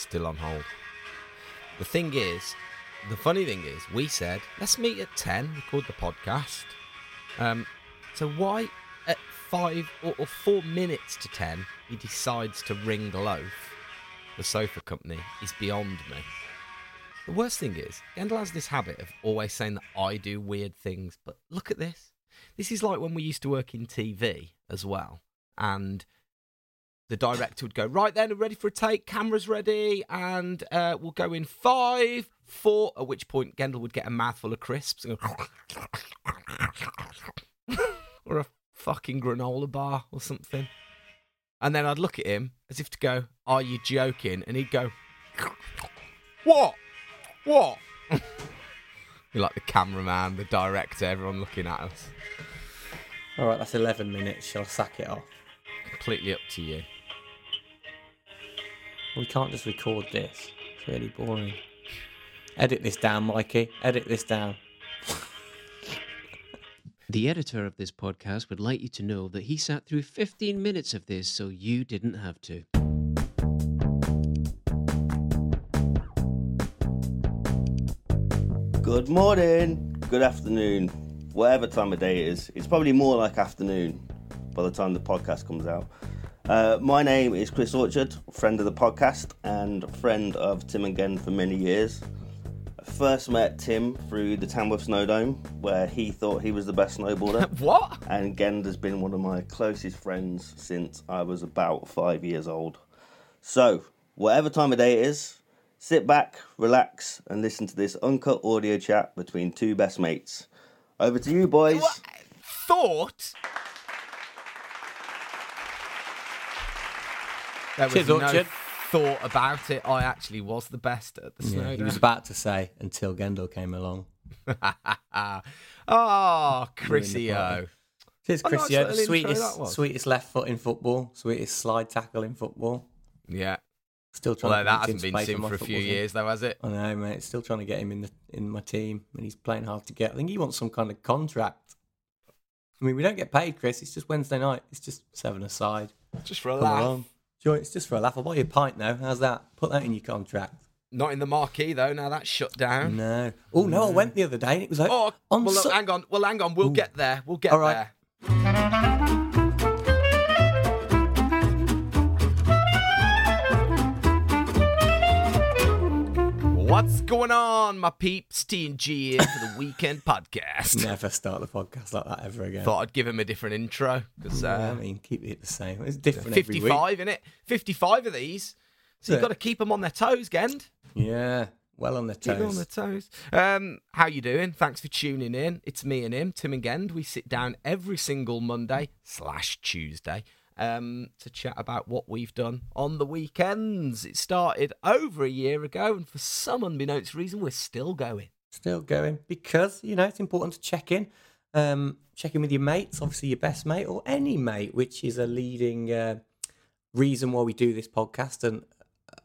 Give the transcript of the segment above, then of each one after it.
still on hold. The thing is, the funny thing is, we said let's meet at ten, record the podcast. Um, so why at five or, or four minutes to ten he decides to ring the loaf, the sofa company, is beyond me. The worst thing is, Gendle has this habit of always saying that I do weird things, but look at this. This is like when we used to work in TV as well, and the director would go, Right then, ready for a take, cameras ready, and uh, we'll go in five, four, at which point Gendle would get a mouthful of crisps and go, or a fucking granola bar or something. And then I'd look at him as if to go, Are you joking? And he'd go, What? What? You're like the cameraman, the director, everyone looking at us. All right, that's 11 minutes. Shall I sack it off? Completely up to you. We can't just record this. It's really boring. Edit this down, Mikey. Edit this down. The editor of this podcast would like you to know that he sat through 15 minutes of this so you didn't have to. Good morning, good afternoon, whatever time of day it is. It's probably more like afternoon by the time the podcast comes out. Uh, my name is Chris Orchard, friend of the podcast and friend of Tim and Gen for many years. I first met Tim through the Tamworth Snowdome, where he thought he was the best snowboarder. What? and Gend has been one of my closest friends since I was about five years old. So, whatever time of day it is, sit back, relax, and listen to this uncut audio chat between two best mates. Over to you, boys. What? Thought? There was Cheers, no Orchard. thought about it. I actually was the best at the Yeah, snow. he was about to say until Gendle came along. oh, party. Chrissy-o. Cheers, A nice Chrissy. little intro sweetest, sweetest left foot in football. Sweetest slide tackle in football. Yeah. Still trying Although to that hasn't been seen for a few team. years, though, has it? I know, mate. Still trying to get him in the in my team, and he's playing hard to get. I think he wants some kind of contract. I mean, we don't get paid, Chris. It's just Wednesday night. It's just seven aside. Just for a Come laugh. along. Joy, it's just for a laugh. I'll buy you a pint now. How's that? Put that in your contract. Not in the marquee, though. Now that's shut down. No. Oh no, I went the other day and it was like Oh, on well, look, Su- hang on. Well, hang on. We'll get there. We'll get All right. there. What's going on, my peeps? T and G here for the weekend podcast. Never start the podcast like that ever again. Thought I'd give him a different intro because Yeah, I uh, mean, keep it the same. It's different. 55 in it. 55 of these. So you've got to keep them on their toes, Gend. Yeah, well on the Keep them on their toes. Um, how you doing? Thanks for tuning in. It's me and him, Tim and Gend. We sit down every single Monday slash Tuesday um, to chat about what we've done on the weekends. It started over a year ago, and for some unbeknownst reason, we're still going. Still going because you know it's important to check in. Um, check in with your mates, obviously your best mate or any mate, which is a leading uh, reason why we do this podcast, and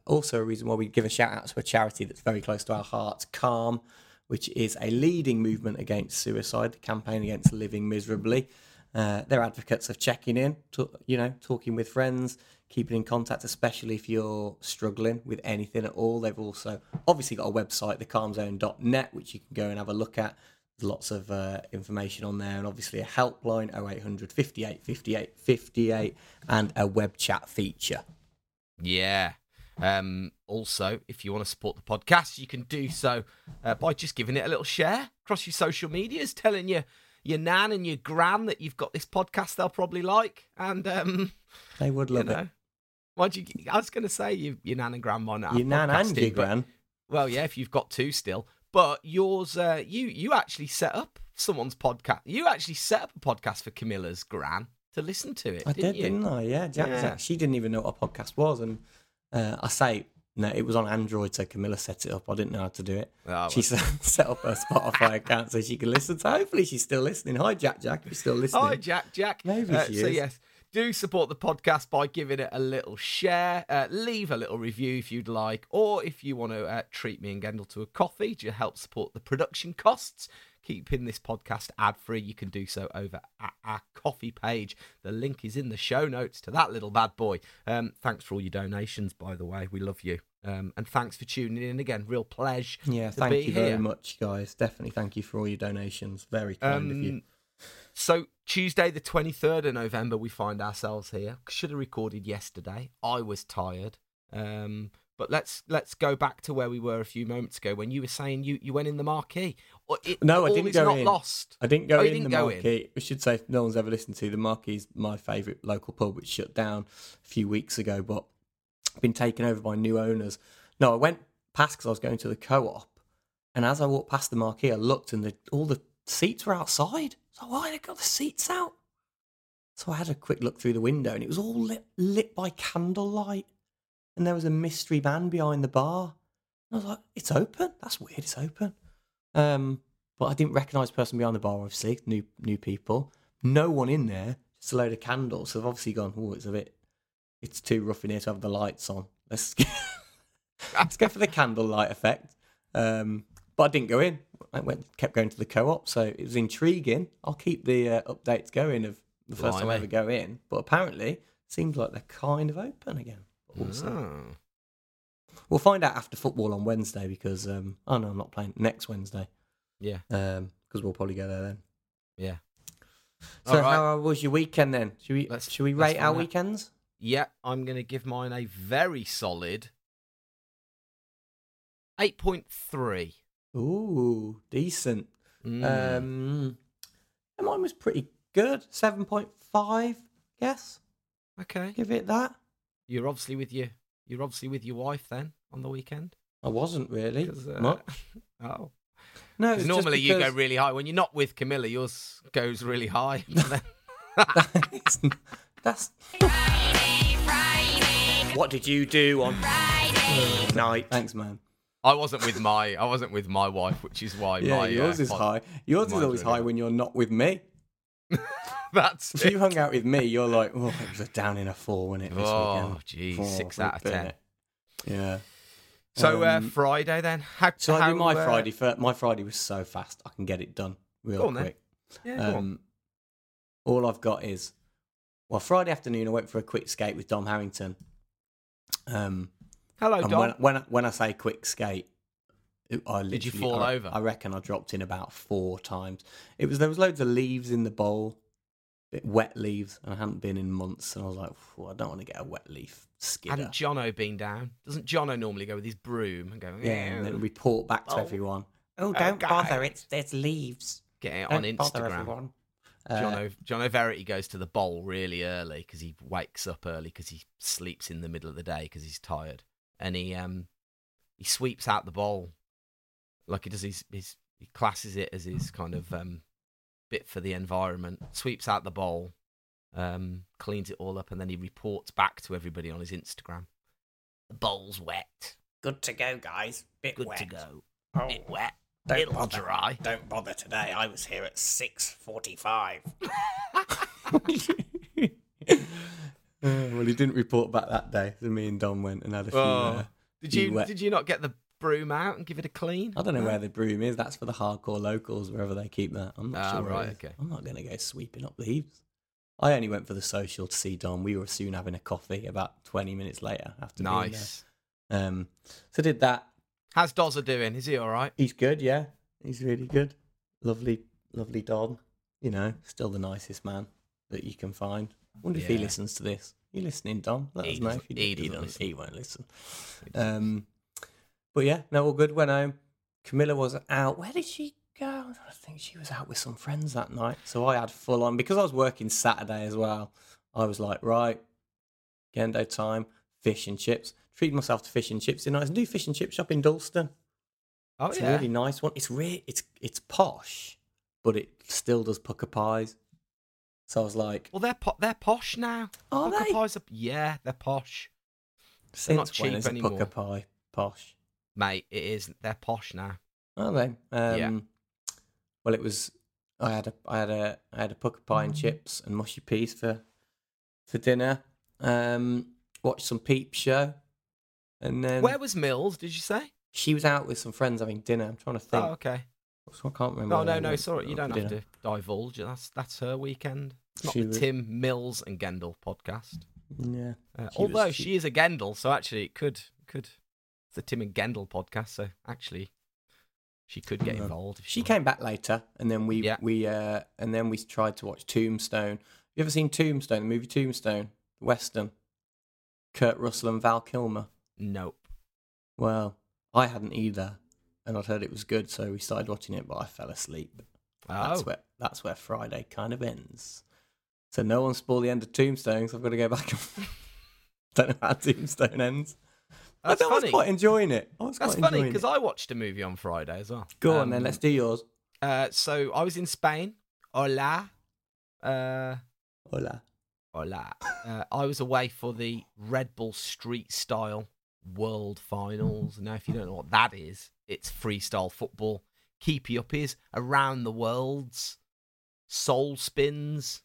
also a reason why we give a shout out to a charity that's very close to our hearts, Calm, which is a leading movement against suicide, the campaign against living miserably. Uh, they're advocates of checking in, to, you know, talking with friends, keeping in contact, especially if you're struggling with anything at all. They've also obviously got a website, thecalmzone.net, which you can go and have a look at. There's lots of uh, information on there, and obviously a helpline 0800 58 58 58 and a web chat feature. Yeah. Um, also, if you want to support the podcast, you can do so uh, by just giving it a little share across your social medias, telling your your nan and your gran that you've got this podcast they'll probably like, and um, They would you love know, why'd you? I was going to say you, your nan and grandma now. it. Your nan and your gran. Well, yeah, if you've got two still, but yours, uh, you you actually set up someone's podcast. You actually set up a podcast for Camilla's gran to listen to it. I didn't did, you? didn't I? Yeah, Jack, Yeah. Jack- She didn't even know what a podcast was, and uh, I say no, it was on Android, so Camilla set it up. I didn't know how to do it. Oh, she set, set up her Spotify account so she could listen. So hopefully she's still listening. Hi, Jack. Jack, if you're still listening. Hi, Jack. Jack. Maybe Uh, she so is. yes, do support the podcast by giving it a little share. Uh, leave a little review if you'd like, or if you want to uh, treat me and Gendle to a coffee to help support the production costs. Keeping this podcast ad free, you can do so over at our coffee page. The link is in the show notes to that little bad boy. Um, thanks for all your donations, by the way. We love you. Um, and thanks for tuning in again. Real pleasure. Yeah, thank you very here. much, guys. Definitely thank you for all your donations. Very kind of you. Um, So Tuesday, the twenty third of November, we find ourselves here. Should have recorded yesterday. I was tired. Um, but let's let's go back to where we were a few moments ago when you were saying you, you went in the marquee. It- No, I didn't go not in. lost. I didn't go Oh, in didn't the go in? marquee. We should say if no one's ever listened to the marquee's my favourite local pub, which shut down a few weeks ago, but been taken over by new owners. No, I went past because I was going to the co-op, and as I walked past the marquee, I looked and the, all the seats were outside. So why they got the seats out? So I had a quick look through the window, and it was all lit, lit by candlelight, and there was a mystery man behind the bar. And I was like, "It's open. That's weird. It's open." Um, but I didn't recognise the person behind the bar. Obviously, new new people. No one in there. Just a load of candles. So they've obviously gone. Oh, it's a bit. It's too rough in here to have the lights on. Let's let's go for the candlelight effect. Um, but I didn't go in. I went, kept going to the co-op, so it was intriguing. I'll keep the uh, updates going of the first time I ever go in. But apparently, it seems like they're kind of open again. Oh. We'll find out after football on Wednesday because um, oh no, I'm not playing next Wednesday. Yeah. Um, because we'll probably go there then. Yeah. So right. how was your weekend then? Should we Let's- should we rate our out. weekends? Yeah, I'm going to give mine a very solid 8.3. Ooh, decent. Mm. Um, mine was pretty good. Seven point five. Guess. okay. Give it that. You're obviously with your you're obviously with your wife then on the weekend. I wasn't really uh, much. Oh. No, 'Cause it's just normally you go really high. When you're not with Camilla, yours goes really high. That's- That's. What did you do on Friday night? Thanks, man. I wasn't with my I wasn't with my wife, which is why Yeah, my yours uh, is pod- high. Yours is always high high. when you're not with me. That's If you hung out with me, you're like, oh, it was a down in a four, wasn't it? This Oh, geez, Four, six out of ten. it. Yeah. So uh, Um, Friday then. How, So I how, do my uh, Friday. For, my Friday was so fast. I can get it done real on then. quick. Yeah, go on. Um, all I've got is, well, Friday afternoon I went for a quick skate with Dom Harrington. Um, Hello, Dom. when when when I say quick skate, it- I literally, Did you fall I, over? I reckon I dropped in about four times. It was there was loads of leaves in the bowl, bit wet leaves, and I hadn't been in months, and I was like, I don't want to get a wet leaf skidder. Hadn't Jono been down? Doesn't Jono normally go with his broom and go, yeah, and then report back to Oh. everyone. Oh, don't bother, It's there's leaves. get it on Don't bother Instagram? everyone. Uh, Jono, Jono Verity goes to the bowl really early because he wakes up early because he sleeps in the middle of the day because he's tired, and he um he sweeps out the bowl like he does his, his he classes it as his kind of um bit for the environment. Sweeps out the bowl, um cleans it all up, and then he reports back to everybody on his Instagram. The bowl's wet, good to go, guys. Bit good wet. to go. Oh, Bit wet, don't it'll bother. dry. Don't bother today. I was here at six forty-five. well, he didn't report back that day. So me and Don went and had a few. Oh. uh, Did few you wet- did you not get the broom out and give it a clean? I don't know where the broom is. That's for the hardcore locals, wherever they keep that. I'm not Ah, sure. right, okay. I'm not going to go sweeping up leaves. I only went for the social to see Don. We were soon having a coffee about 20 minutes later after being Nice. there. Um, so did that. How's Dozza doing? Is he all right? He's good, yeah. He's really good. Lovely, lovely Don. You know, still the nicest man that you can find. Wonder if he listens to this. You listening, Don? Let He us know if you he do. doesn't. He won't listen. Um, but yeah, no, all good. Went home. Um, Camilla was out. Where did she go? I think she was out with some friends that night. So I had full on because I was working Saturday as well. I was like, right, Gendo time, fish and chips. Treat myself to fish and chips. Didn't I? A new fish and chip shop in Dulston. Oh It's yeah. a really nice one. It's re- it's it's posh, but it still does Pukka pies. So I was like, Well, they're po- they're posh now. Are Pukka they? pies are yeah, they're posh, since not when cheap is anymore. Pukka pie posh? Mate. It is. They're posh now. Are they? Um, Yeah. Well, it was. I had a I had a I had a Pukka pie and chips and mushy peas for for dinner. Um, watched some Peep Show, and then Where was Mills? Did you say? she was out with some friends having dinner. I'm trying to think. Oh, okay. So I can't remember. Oh no, no. Sorry, you don't have dinner. to divulge. That's that's her weekend. It's not She the was- Tim Mills and Gendle podcast. Yeah. Uh, She was- although she- she is a Gendle, so actually it could could the Tim and Gendle podcast. So actually, she could get involved. if She wanted. came back later, and then we Yeah. we uh and then we tried to watch Tombstone. You ever seen Tombstone? The movie Tombstone, the western. Kurt Russell and Val Kilmer. Nope. Well, I hadn't either, and I'd heard it was good, so we started watching it, but I fell asleep. That's Oh, where that's where Friday kind of ends. So no one spoiled the end of Tombstone, so I've got to go back. and... Don't know how Tombstone ends. That's I was funny. quite enjoying it. I was That's funny because. I watched a movie on Friday as well. Go on then, Um, let's do yours. Uh, so I was in Spain. Hola. Uh, Hola. hola. Uh, I was away for the Red Bull Street Style World Finals. Now, if you don't know what that is, it's freestyle football. Keepy uppies around the worlds, soul spins,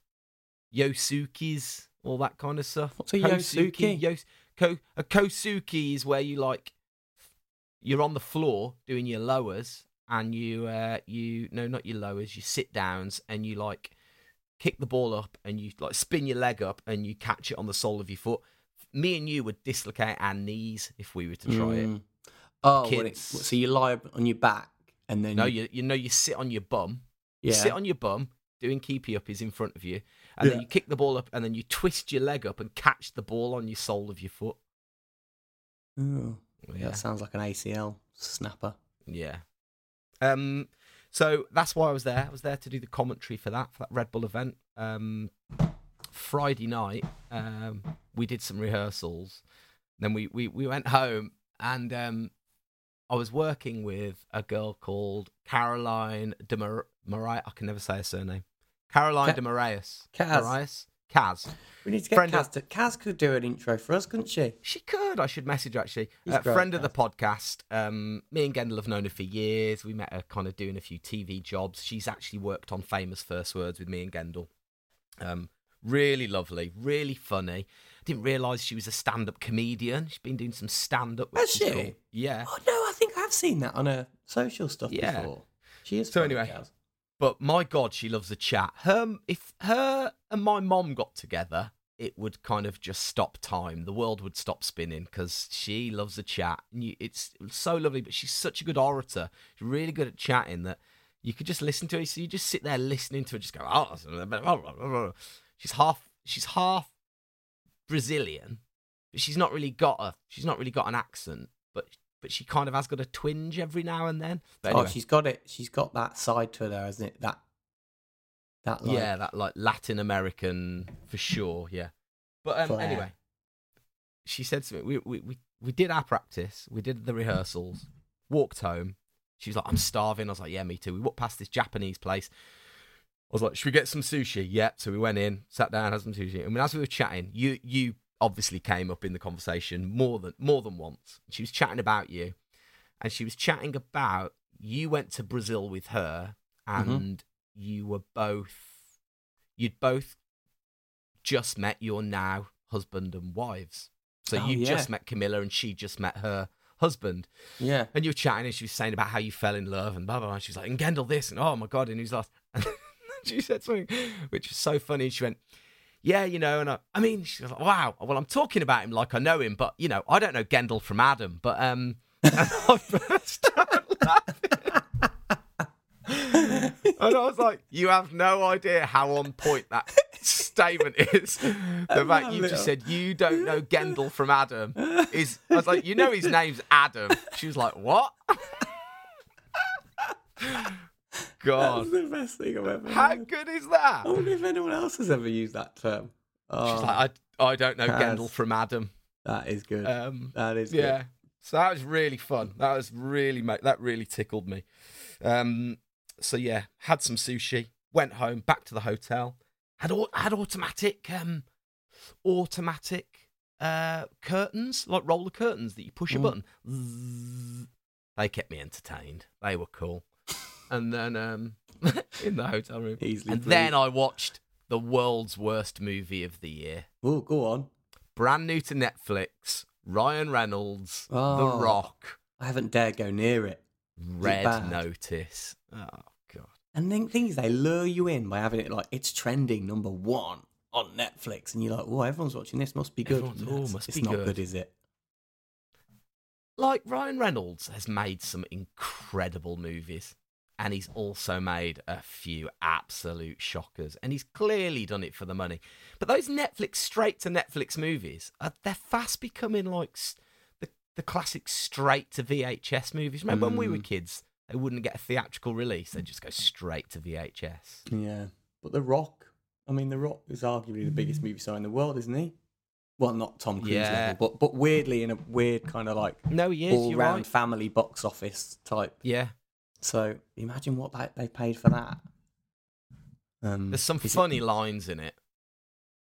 Yosukis, all that kind of stuff. What's a Yosuke? Yos- ko- a Kosuki is where you like you're on the floor doing your lowers and you uh you no not your lowers your sit downs and you like kick the ball up and you like spin your leg up and you catch it on the sole of your foot me and you would dislocate our knees if we were to try it Mm. Oh, Kids. it's, so you lie on your back and then no you, you you know you sit on your bum yeah. you sit on your bum doing keepy uppies in front of you and then you kick the ball up and then you twist your leg up and catch the ball on your sole of your foot Oh, yeah That sounds like an ACL snapper. Yeah. Um. So that's why I was there. I was there to do the commentary for that for that Red Bull event. Um. Friday night, um, we did some rehearsals. Then we we we went home, and um, I was working with a girl called Caroline de Mar- Mariah. I can never say her surname. Caroline Ca- de Marias. Kaz. Marias. Kaz. We need to get Friend Kaz of- to. Kaz could do an intro for us, couldn't she? She could. I should message her actually. She's Uh, great, friend of the podcast. Um, me and Gendle have known her for years. We met her kind of doing a few TV jobs. She's actually worked on Famous First Words with me and Gendle. Um, really lovely, really funny. Didn't realise she was a stand-up comedian. She's been doing some stand-up. Has is she? cool. Yeah. Oh no, I think I've seen that on her social stuff Yeah. before. She is. So funny, anyway, Kaz. But my God, she loves a chat. Her, if her and my mom got together, it would kind of just stop time. The world would stop spinning because she loves a chat. And it's so lovely, but she's such a good orator. She's really good at chatting that you could just listen to her. So you just sit there listening to her, just go, oh, she's half, she's half Brazilian, but she's not really got a, she's not really got an accent, but but she kind of has got a twinge every now and then. But anyway. Oh, she's got it. She's got that side to her, there, hasn't it? That. That like, yeah, that like Latin American for sure. Yeah, but um, anyway, she said to me, we, we we we did our practice, we did the rehearsals, walked home. She was like, "I'm starving." I was like, "Yeah, me too." We walked past this Japanese place. I was like, "Should we get some sushi?" Yeah. So we went in, sat down, had some sushi. I mean, as we were chatting, you you obviously came up in the conversation more than more than once. She was chatting about you, and she was chatting about you went to Brazil with her, Mhm. and you were both you'd both just met your now husband and wives. So Oh, you yeah. just met Camilla, and she just met her husband. Yeah. And you were chatting, and she was saying about how you fell in love, and blah blah. blah. And she was like, "And Gendle this," and oh my god, and was like, and she said something which was so funny. She went, "Yeah, you know," and I, I mean, like, "Wow." Well, I'm talking about him like I know him, but you know, I don't know Gendle from Adam. But um, and I burst out laughing. and I was like, "You have no idea how on point that statement is." The fact you just said you don't know Gendle from Adam is. I was like, "You know his name's Adam." She was like, "What?" God, That's the best thing I've ever how heard. good is that? I wonder if anyone else has ever used that term. Oh, She's like, "I, I don't know Kaz. Gendle from Adam." that is good. Um, that is yeah. good. So that was really fun. That was really that really tickled me. Um, so yeah, had some sushi, went home, back to the hotel. Had had automatic um automatic uh curtains, like roller curtains that you push a Mm. button. Zzz. They kept me entertained. They were cool. And then um in the hotel room. Easily. And then I watched the world's worst movie of the year Oh, go on. brand new to Netflix. Ryan Reynolds, The Oh. Rock. I haven't dared go near it. Red bad? Notice. Oh god. And then things they lure you in by having it like it's trending number one on Netflix, and you're like, "Oh, everyone's watching this. Must be good." "Oh, it's- must it's be not good." good, is it? Like Ryan Reynolds has made some incredible movies. And he's also made a few absolute shockers. And he's clearly done it for the money. But those Netflix, straight to Netflix movies, are, they're fast becoming like the, the classic straight to VHS movies. Remember when we were Mm. kids, they wouldn't get a theatrical release, they'd just go straight to VHS. Yeah, but The Rock. I mean, The Rock is arguably the biggest movie star in the world, isn't he? Well, not Tom Cruise Yeah. level, but but weirdly in a weird kind of like No, he is. all round right. family box office type. Yeah. So imagine what they, they paid for that. Um, There's some is it funny lines in it.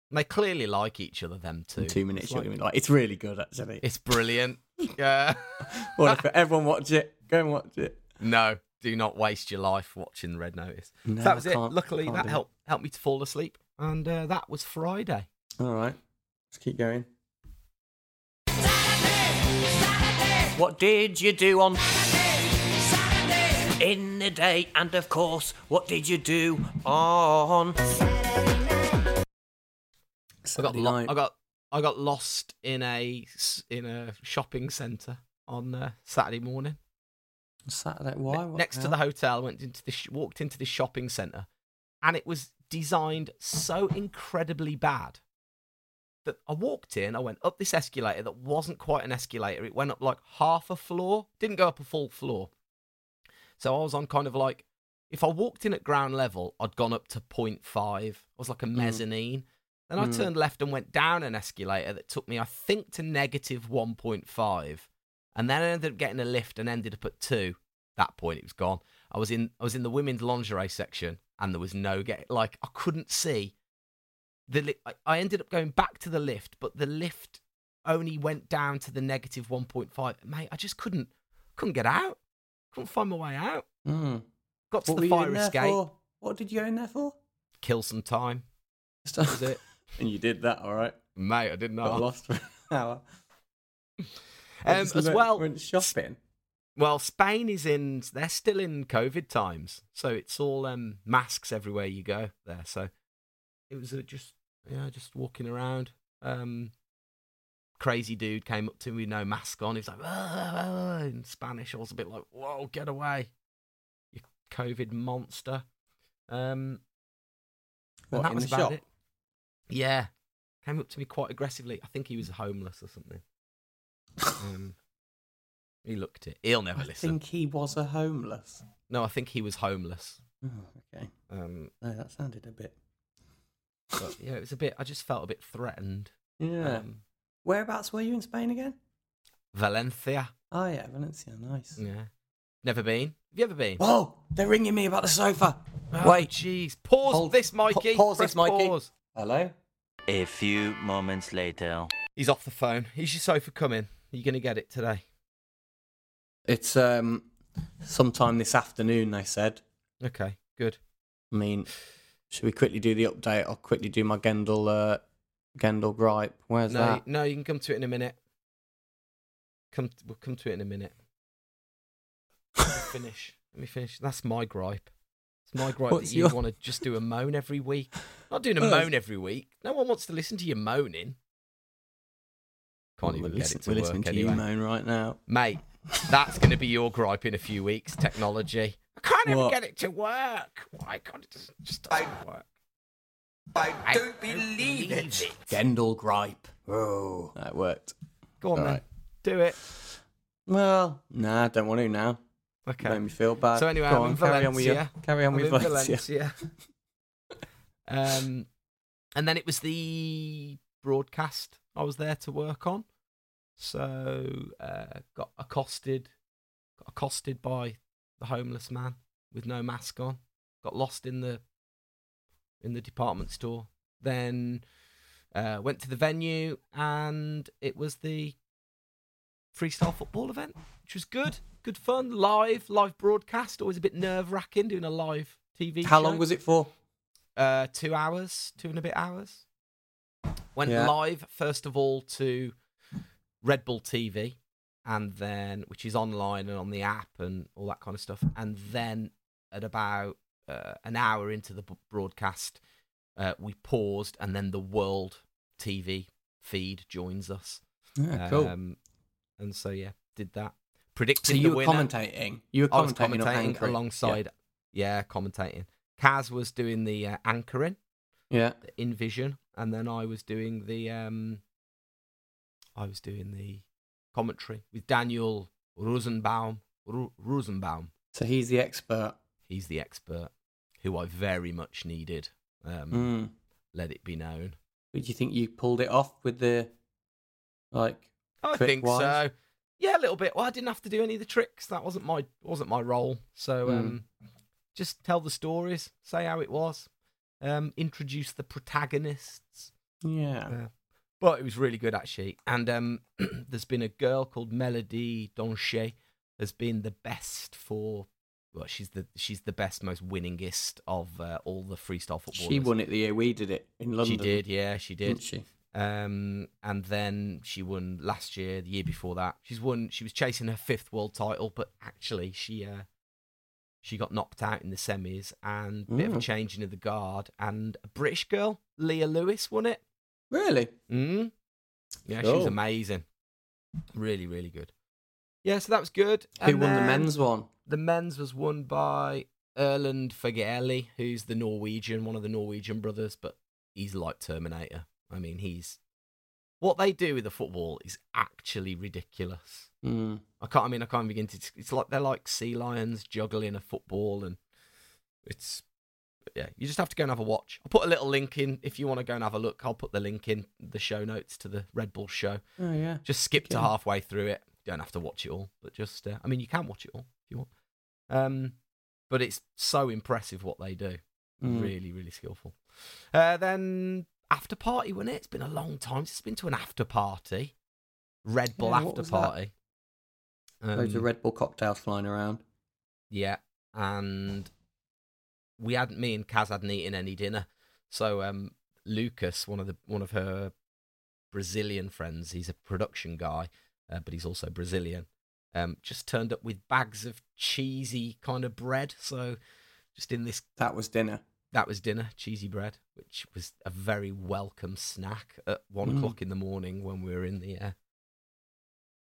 And they clearly like each other, them two. in two minutes. It's, you're like- gonna be like, it's really good, actually. it's brilliant. yeah. well, if everyone watch it? Go and watch it. No, do not waste your life watching Red Notice. No, so that was it. Luckily, that do it. helped helped me to fall asleep, and uh, that was Friday. All right, let's keep going. What did you do on in the day? And of course, what did you do on I got Saturday lo- I got I got lost in a s- in a shopping centre on uh, Saturday morning. Saturday? Why? What next to the hotel, went into the sh- walked into the shopping centre, and it was designed so incredibly bad that I walked in. I went up this escalator that wasn't quite an escalator. It went up like half a floor, didn't go up a full floor. So I was on kind of like, if I walked in at ground level, I'd gone up to 0.5. I was like a mezzanine. Then I Mm. turned left and went down an escalator that took me, I think, to negative 1.5. And then I ended up getting a lift and ended up at two. That point, it was gone. I was in, I was in the women's lingerie section, and there was no get. Like I couldn't see. The li- I, I ended up going back to the lift, but the lift only went down to the negative 1.5. Mate, I just couldn't, couldn't get out. Couldn't find my way out. Mm. Got to What the fire escape. for? What did you go in there for? Kill some time. That was it. and you did that, all right. Mate, I didn't Got know. lost for an hour. Um, as went- well, went shopping. Well, Spain is in. They're still in COVID times, so it's all um, masks everywhere you go there. So it was uh, just yeah, just walking around. Um, crazy dude came up to me with no mask on. He was like "Ah, ah, ah," in Spanish. I was a bit like, "Whoa, get away, you COVID monster." Um, What, and that was about shop? it. Yeah, came up to me quite aggressively. I think he was homeless or something. Um, he looked it. He'll never I listen. I think he was a homeless. No, I think he was homeless. Oh, okay. Um, No, that sounded a bit. but yeah, it was a bit. I just felt a bit threatened. Yeah. Um, Whereabouts were you in Spain again? Valencia. Oh yeah, Valencia. Nice. Yeah. Never been. Have you ever been? Whoa! They're ringing me about the sofa. Oh, Wait. jeez. Pause Hold- this, pa- Mikey. pause Press this, Mikey. Pause. Hello. A few moments later. He's off the phone. Is your sofa coming? Are you going to get it today? It's um sometime this afternoon. They said. Okay, good. I mean, should we quickly do the update? I'll quickly do my Gendle uh, Gendle gripe. Where's No, that? no, you can come to it in a minute. Come, we'll come to it in a minute. Let finish. Let me finish. That's my gripe. It's my gripe What's that you your- want to just do a moan every week. Not doing a moan every week. No one wants to listen to you moaning. Can't We're even get listen- it to we're work listening to you moan right now. Mate, that's going to be your gripe in a few weeks. Technology. I can't even What? get it to work. Why can't it just, just doesn't work? I don't believe it. Gendle gripe. Oh, that worked. Go on, All then. right. Do it. Well, nah, don't want to now. Okay. Made me feel bad. So anyway, Go I'm on, in carry on with your, carry on I'm with in Valencia. Valencia. um, and then it was the broadcast I was there to work on. So uh, got accosted, got accosted by the homeless man with no mask on. Got lost in the in the department store. Then uh, went to the venue, and it was the freestyle football event, which was good, good fun, live, live broadcast. Always a bit nerve wracking doing a live TV. How show. long was it for? Uh, two hours, two and a bit hours. Went Yeah. live first of all to Red Bull TV, and then which is online and on the app and all that kind of stuff. And then at about uh, an hour into the b- broadcast, uh, we paused, and then the world TV feed joins us. Yeah, cool. Um, and so yeah, did that. so Predicting you the were winner. commentating. You were commentating, commentating alongside. Yeah. commentating. Kaz was doing the uh, anchoring, Yeah. the in vision, and then I was doing the um, I was doing the commentary with Daniel Rosenbaum. Ru- Rosenbaum. So he's the expert. He's the expert who I very much needed. Um, Mm. Let it be known. But do you think you pulled it off with the like? I think wise? so. Yeah, a little bit. Well, I didn't have to do any of the tricks. That wasn't my wasn't my role. So Mm. um, just tell the stories, say how it was, um, introduce the protagonists. Yeah. Uh, but it was really good actually. And um, there's been a girl called Melody Donchet has been the best for. Well, she's the she's the best, most winningest of uh, all the freestyle footballers. She won it the year we did it in London. She did, yeah, she did. didn't she? Um, and then she won last year, the year before that. She's won. She was chasing her fifth world title, but actually, she uh, she got knocked out in the semis, and a bit of a Mm. changing of the guard. And a British girl, Lia Lewis, won it. Really? Mm. Yeah, she was amazing. Really, really good. Yeah, so that was good. Who And won the men's one? The men's was won by Erlend Fagerli, who's the Norwegian, one of the Norwegian brothers, but he's like Terminator. I mean, he's what they do with the football is actually ridiculous. Mm. I can't. I mean, I can't begin to. It's like they're like sea lions juggling a football, and it's yeah. You just have to go and have a watch. I'll put a little link in if you want to go and have a look. I'll put the link in the show notes to the Red Bull show. Oh yeah. Just skip to halfway through it. You don't have to watch it all, but just uh, I mean, you can watch it all if you want. Um, but it's so impressive what they do. Mm. Really, really skillful. Uh, then after party, wasn't it? It's been a long time since it's been to an after party. Red Bull Yeah, after party. Loads of Um, Red Bull cocktails flying around. Yeah, and we hadn't. Me and Kaz hadn't eaten any dinner, so um, Lucas, one of the one of her Brazilian friends, he's a production guy, uh, but he's also Brazilian. Um, just turned up with bags of cheesy kind of bread. So just in this, That was dinner. that was dinner, cheesy bread, which was a very welcome snack at one Mm. o'clock in the morning when we were in the. Uh,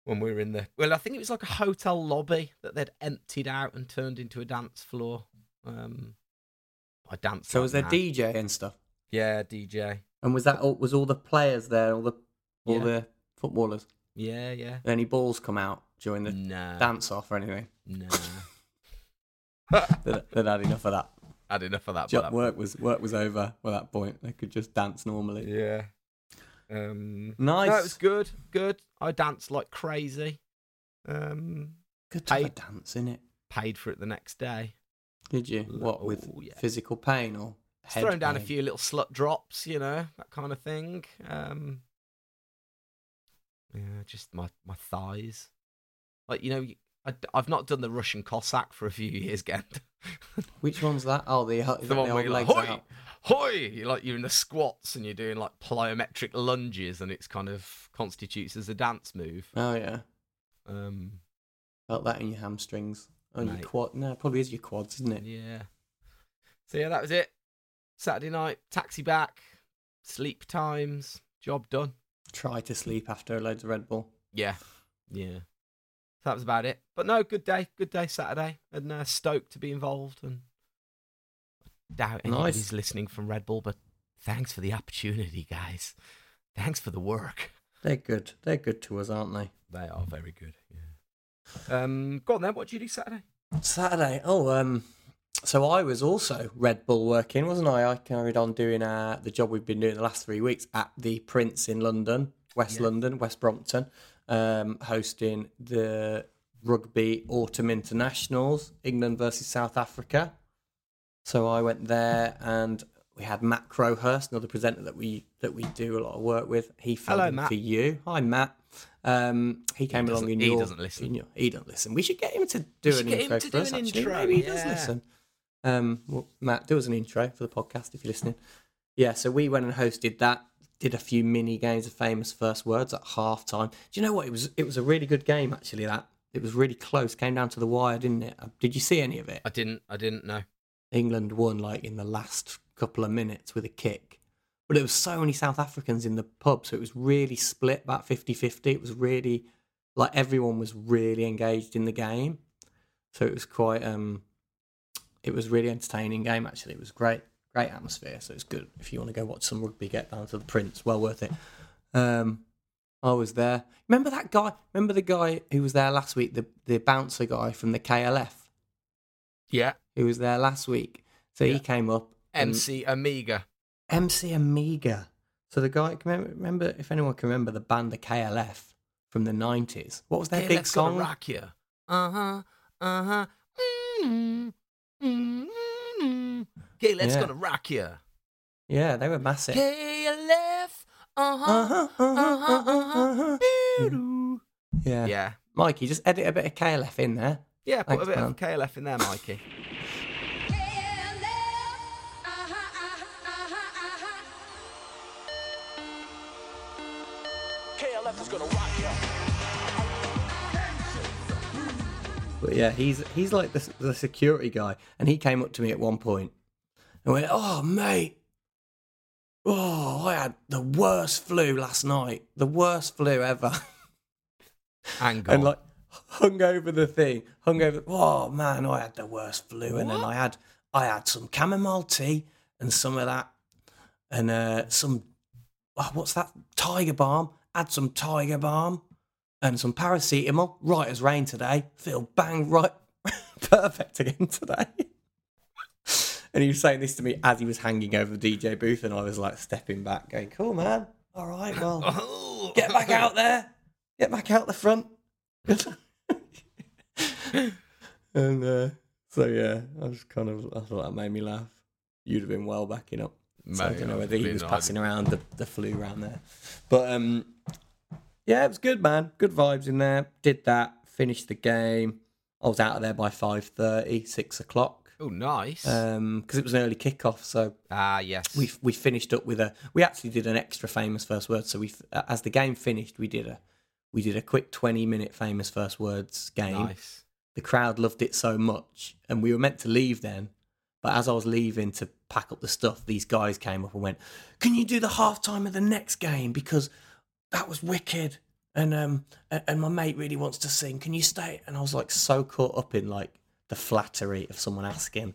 when we were in the well, I think it was like a hotel lobby that they'd emptied out and turned into a dance floor. Um, I danced. So was there mad. DJ and stuff? Yeah, DJ. And was that all, was all the players there? All the all Yeah. the footballers? Yeah, yeah. Any balls come out during the Nah, dance off or anything? nah. They'd, they'd had enough of that. Had enough of that. that work was work was over by that point. They could just dance normally. Yeah. Um, Nice. No, was good. Good. I danced like crazy. Um, Good to have a Paid- dance in it. paid for it the next day. Did you? What with oh, yeah. physical pain or head thrown down a few little slut drops, you know, that kind of thing. Um, yeah, just my my thighs. Like you know, I, have not done the Russian Cossack for a few years, Gent. Which one's that? Oh, the, is the one where you're like, hoi, out? hoi, you're like you're in the squats and you're doing like plyometric lunges, and it's kind of constitutes as a dance move. Oh yeah, Um, felt that in your hamstrings. Oh, your quad. No, it probably is your quads, isn't it? Yeah. So yeah, that was it. Saturday night, taxi back, sleep times, job done. Try to sleep after loads of Red Bull. Yeah, yeah. That was about it. But no, good day, good day Saturday, and uh, stoked to be involved. And I doubt Nice. anybody's listening from Red Bull, but thanks for the opportunity, guys. Thanks for the work. They're good. They're good to us, aren't they? They are very good. Yeah. Um, go on then. What did you do Saturday? Saturday. Oh, um, so I was also Red Bull working, wasn't I? I carried on doing uh, the job we've been doing the last three weeks at the Prince in London, West Yeah. London, West Brompton, um, hosting the Rugby Autumn Internationals, England versus South Africa. So I went there and we had Matt Crowhurst, another presenter that we that we do a lot of work with. He filled Hello, in Matt. for you. Hi, Matt. Um, he came along in he your. doesn't listen. your- he doesn't listen. We should get him to do an get intro to for do us. an actually. intro, Maybe he does listen. Um, well, Matt, do us an intro for the podcast if you're listening. Yeah, so we went and hosted that. Did a few mini games of famous first words at half time. Do you know what? It was it was a really good game actually. That it was really close. Came down to the wire, didn't it? Uh, Did you see any of it? I didn't. I didn't know. England won like in the last couple of minutes with a kick. But there was so many South Africans in the pub, so it was really split, about 50-50. It was really like everyone was really engaged in the game. So it was quite um it was really entertaining game actually. It was great, great atmosphere. So it's good. If you want to go watch some rugby, get down to the Prince, well worth it. Um I was there. Remember that guy? Remember the guy who was there last week, the the bouncer guy from the KLF? Yeah. Who was there last week. So Yeah. he came up MC Amiga. MC Amiga. So the guy, remember, if anyone can remember the band the KLF from the nineties? What was their Yeah, big song? rock you. Uh huh. Uh huh. Okay, let's Yeah. gonna rock you. Yeah, they were massive. KLF. Uh huh. Uh-huh, uh-huh, uh-huh, uh-huh. Yeah. Yeah. Mikey, just edit a bit of KLF in there. Yeah, put Thanks, a bit man. of KLF in there, Mikey. But yeah, he's he's like the, the security guy, and he came up to me at one point and went, "Oh, mate, oh, I had the worst flu last night, the worst flu ever." And and like hung over the thing, hung over. Oh man, I had the worst flu, and then I had I had some chamomile tea and some of that, and uh, some oh, what's that tiger balm? Had some tiger balm and some paracetamol. Right as rain today. Feel bang right, perfect again today. and he was saying this to me as he was hanging over the DJ booth, and I was like stepping back, going, "Cool, man. All right, well." Get back out there. Get back out the front. and uh, so yeah, I was kind of I thought that made me laugh. You'd have been well backing up. So I don't know whether he was passing around the, the flu around there. But um yeah, it was good man. Good vibes in there. Did that, finished the game. I was out of there by 5.30, 6 o'clock. Oh, nice. Um, because it was an early kickoff, so ah, yes. we we finished up with a we actually did an extra famous first words so we as the game finished we did a we did a quick 20 minute famous first words game nice. the crowd loved it so much and we were meant to leave then but as i was leaving to pack up the stuff these guys came up and went can you do the halftime of the next game because that was wicked and um and, my mate really wants to sing can you stay and i was like so caught up in like the flattery of someone asking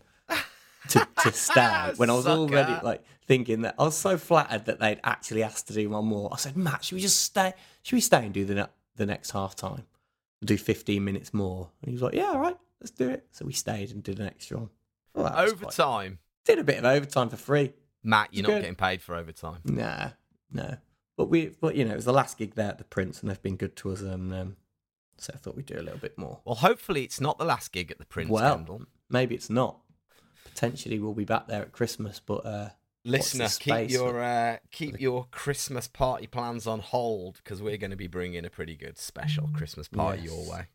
to, to stay when I was already like thinking that I was so flattered that they'd actually asked to do one more. I said, Matt, should we just stay? Should we stay and do the ne- the next half time? Do 15 minutes more? And he was like, Yeah, all right, let's do it. So we stayed and did an extra one. Well, was quite- Did a bit of overtime for free. Matt, you're not good. getting paid for overtime. Nah, no. But we, but you know, it was the last gig there at the Prince, and they've been good to us, and um, so I thought we'd do a little bit more. Well, hopefully it's not the last gig at the Prince well, Kendall. maybe it's not. Potentially, we'll be back there at Christmas, but uh, Listener, keep your for- uh, keep your Christmas party plans on hold because we're going to be bringing a pretty good special Christmas party your way.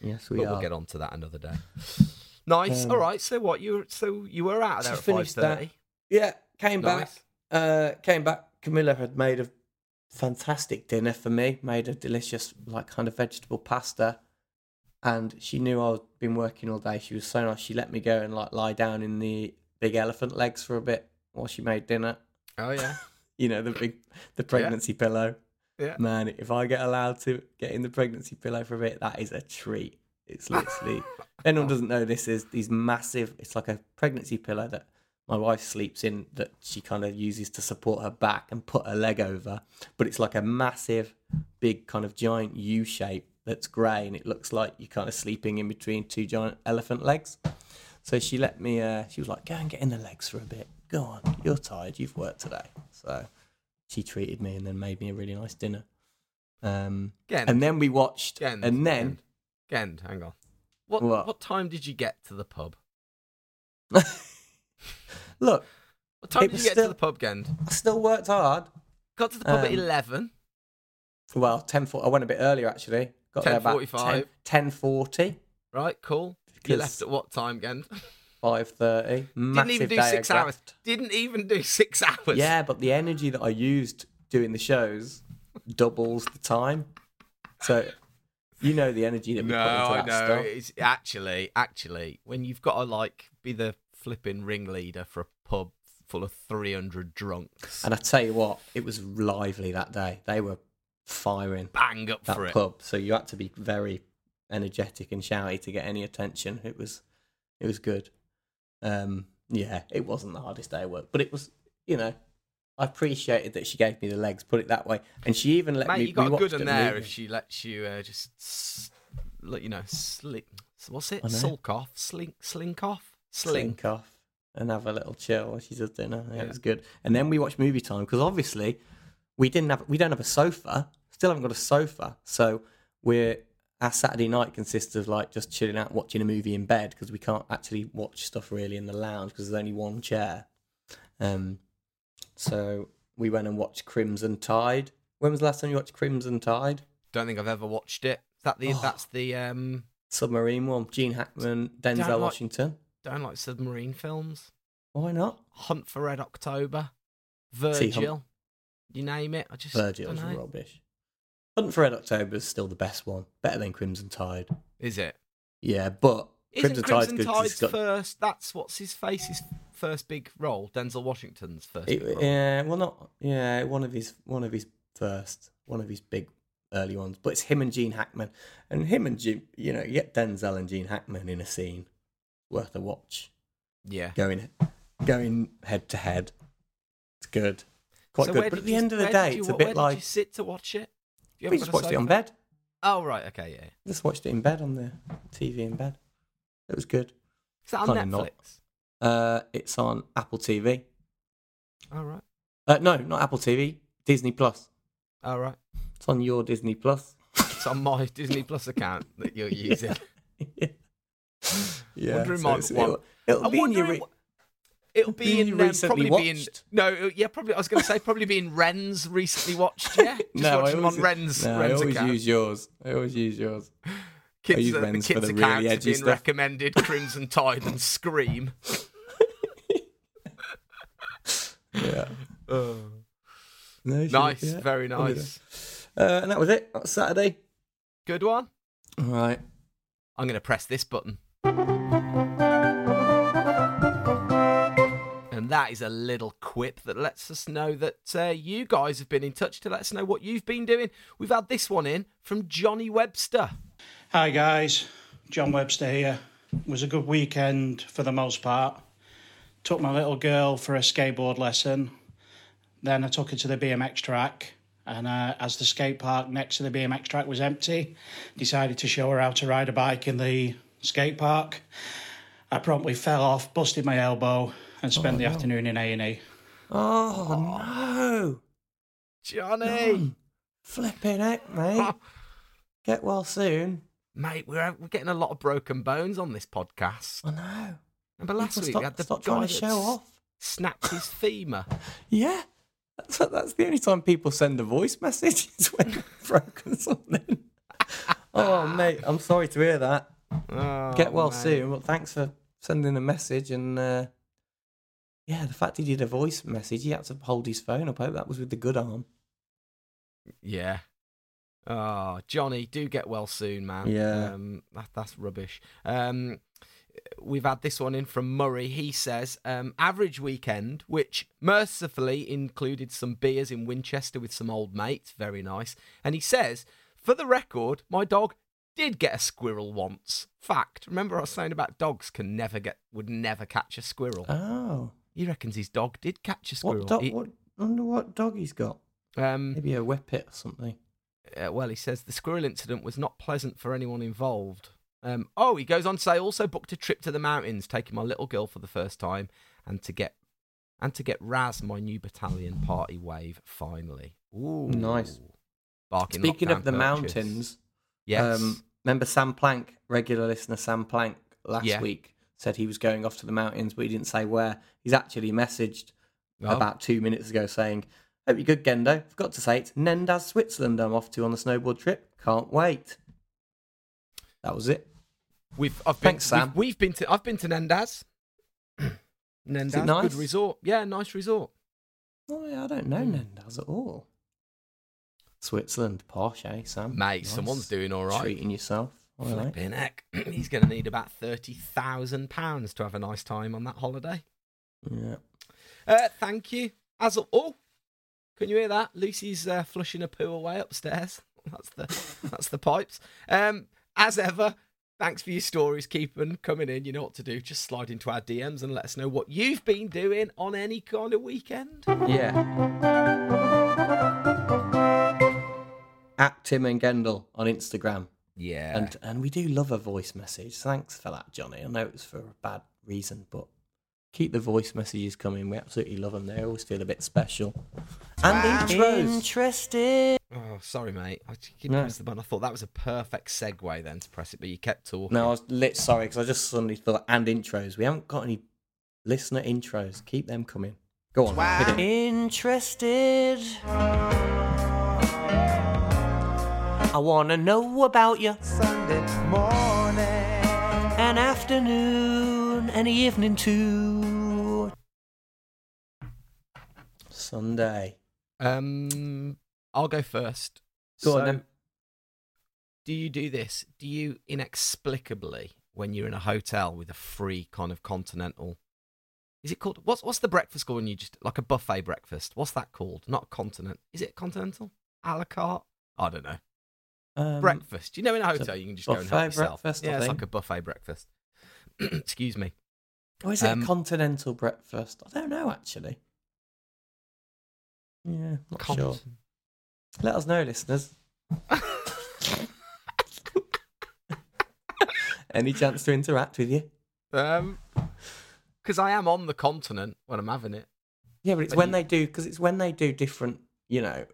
yes, we but are. we'll get on to that another day. Nice. Um, All right. So what you so you were out of there so at five finished that. Yeah, came back. Uh, came back. Camilla had made a fantastic dinner for me. Made a delicious, like, kind of vegetable pasta, and she knew I'd been working all day. She was so nice. She let me go and like lie down in the big elephant legs for a bit while she made dinner. Oh yeah. You know, the big, the pregnancy pillow. Yeah. Man, if I get allowed to get in the pregnancy pillow for a bit, that is a treat. It's literally. anyone doesn't know, this is these massive. It's like a pregnancy pillow that my wife sleeps in that she kind of uses to support her back and put her leg over. But it's like a massive, big kind of giant U shape that's grey, and it looks like you're kind of sleeping in between two giant elephant legs. So she let me. Uh, she was like, "Go and get in the legs for a bit. Go on, you're tired. You've worked today." So she treated me and then made me a really nice dinner. Um, and then we watched, and then Gend. Gend, hang on. What, What? what time did you get to the pub? look, What time did you get still- to the pub, Gend? I still worked hard. Got to the pub at Um, eleven. Well, ten four. I went a bit earlier actually. Got there about 10:45. 10, 10.40, Right, cool. You left at what time, Gend? 5.30. Didn't even do six hours. Graft. Didn't even do six hours. Yeah, but the energy that I used doing the shows doubles the time. So you know the energy that we No, put into that I know. stuff. It's actually, actually, when you've got to like be the flipping ringleader for a pub full of three hundred drunks, And I tell you what, it was lively that day. They were firing bang up that for it. pub, so you had to be very energetic and shouty to get any attention. It was, it was good. Um, yeah, it wasn't the hardest day of work, but it was, you know, I appreciated that she gave me the legs. Put it that way, and she even let Mate, me. you got a good it there movie. if she lets you uh, just, s- let you know, slink. What's it? Sulk off, slink, slink off, slink. off and have a little chill while she does dinner. Yeah, Yeah. it was good. And then we watched movie time because obviously we didn't have we don't have a sofa. Still haven't got a sofa, so we're our Saturday night consists of like just chilling out, watching a movie in bed because we can't actually watch stuff really in the lounge because there's only one chair. Um, so we went and watched Crimson Tide. When was the last time you watched Crimson Tide? Don't think I've ever watched it. Is that the? Oh. That's the. um Submarine one. Gene Hackman, Denzel like- Washington. Don't like submarine films. Why not? Hunt for Red October, Virgil. You name it. I just Virgil's rubbish. Hunt for Red October is still the best one. Better than Crimson Tide. Is it? Yeah, but Isn't Crimson, Tide's Tide's got. first? That's what's his face's first big role. Denzel Washington's first. It, yeah, well, not yeah, one of his one of his first, one of his big early ones. But it's him and Gene Hackman, and him and Gene, you know, you get Denzel and Gene Hackman in a scene, worth a watch. yeah. Going going head to head, it's good, quite So good. But at the you- end of the day, you- it's a bit did like you sit to watch it. You we just watched it on bed. Oh right, okay, yeah. Just watched it in bed on the TV in bed. It was good. Is that on Kinda Netflix? not. Uh, it's on Apple TV. All right, Uh, no, not Apple TV. Disney Plus. all right. It's on your Disney Plus. It's on my Disney Plus account that you're using. yeah. Yeah. Wondering so what- it'll, it'll I'm be in your. Re- It'll be Being in um, recently probably be in watched. no, yeah, probably. I was going to say probably be in Ren's recently watched. Yeah, just no, I watching them on Ren's. no, I always account. use yours. I always use yours. kids, use uh, the Ren's for kids' the really edgy being stuff. recommended Crimson Tide and Scream. Yeah. No, nice, yeah, very nice. Uh, and that was it. That was Saturday. Good one. All right. I'm going to press this button. And that is a little quip that lets us know that uh, you guys have been in touch to let us know what you've been doing. We've had this one in from Johnny Webster. Hi guys, John Webster here. It was a good weekend for the most part. Took my little girl for a skateboard lesson. Then I took her to the BMX track. And uh, as the skate park next to the BMX track was empty, decided to show her how to ride a bike in the skate park. I promptly fell off, busted my elbow, and spent oh, the afternoon in A&E. Oh, no. Johnny! Flipping heck, mate. Ah. Get well soon. Mate, we're, we're getting a lot of broken bones on this podcast. I know. Remember last People week stop, we had the stop guy trying to that show s- off. snapped his femur. Yeah. That's, that's the only time people send a voice message is when they've broken something. oh, mate, I'm sorry to hear that. Oh, Get well mate. soon. Well, thanks for sending a message. And uh, yeah, the fact he did a voice message, he had to hold his phone up. I hope that was with the good arm. Yeah. Oh, Johnny, do get well soon, man. Yeah. Um, that, that's rubbish. Um, we've had this one in from Murray. He says, um, average weekend, which mercifully included some beers in Winchester with some old mates. Very nice. And he says, for the record, my dog did get a squirrel once. Fact. Remember I was saying about dogs can never get, would never catch a squirrel. Oh. he reckons his dog did catch a squirrel. What dog? He- What, I wonder what dog he's got. um, Maybe a whippet or something. uh, well, he says the squirrel incident was not pleasant for anyone involved. Um, oh, he goes on to say, also booked a trip to the mountains, taking my little girl for the first time, and to get and to get Raz, my new Bataleon party wave, finally. Ooh, Nice. Barking Speaking of the purchase. mountains, yes, um, remember Sam Plank, regular listener Sam Plank, last Yeah. week said he was going off to the mountains, but he didn't say where. He's actually messaged Oh, about two minutes ago saying, Hope you're good, Gendo. Forgot to say it's Nendaz, Switzerland I'm off to on the snowboard trip. Can't wait. That was it. we've I've been, Thanks, Sam. We've, we've been to I've been to Nendaz. Nendaz, nice? good resort. Yeah, nice resort. Oh, yeah, I don't know Hmm. Nendaz at all. Switzerland, posh, eh, Sam? Mate, Nice. someone's doing all right. Treating yourself. All right. Flipping heck. He's going to need about £30,000 to have a nice time on that holiday. Yeah. Uh, thank you. As oh, can you hear that? Lucy's uh, flushing a poo away upstairs. That's the that's the pipes. Um, as ever, thanks for your stories. Keep them coming in. You know what to do. Just slide into our DMs and let us know what you've been doing on any kind of weekend. Yeah. At Tim and Gendle on Instagram. Yeah. And and we do love a voice message. Thanks for that, Johnny. I know it was for a bad reason, but keep the voice messages coming. We absolutely love them. They always feel a bit special. And intros. Interested. oh, sorry, mate. I just keep No. pressing the button. I thought that was a perfect segue then to press it, but you kept talking. No, I was lit sorry because I just suddenly thought and intros. We haven't got any listener intros. Keep them coming. Go on. hit it. Interested. I wanna know about you. Sunday morning. An afternoon and evening too. Sunday. Um, I'll go first. Go on So, then. Do you do this? Do you inexplicably, when you're in a hotel with a free kind of continental, is it called what's what's the breakfast called when you just like a buffet breakfast? What's that called? Not a continent. Is it continental? A la carte? I don't know. Um, breakfast. You know, in a hotel you can just go and help yourself. breakfast, I yeah, it's think. like a buffet breakfast. Excuse me. Or is it Um, a continental breakfast? I don't know actually. Yeah, not Cont- sure. Let us know, listeners. Any chance to interact with you? Um, because I am on the continent when I'm having it. Yeah, but it's But when you- they do because it's when they do different. You know,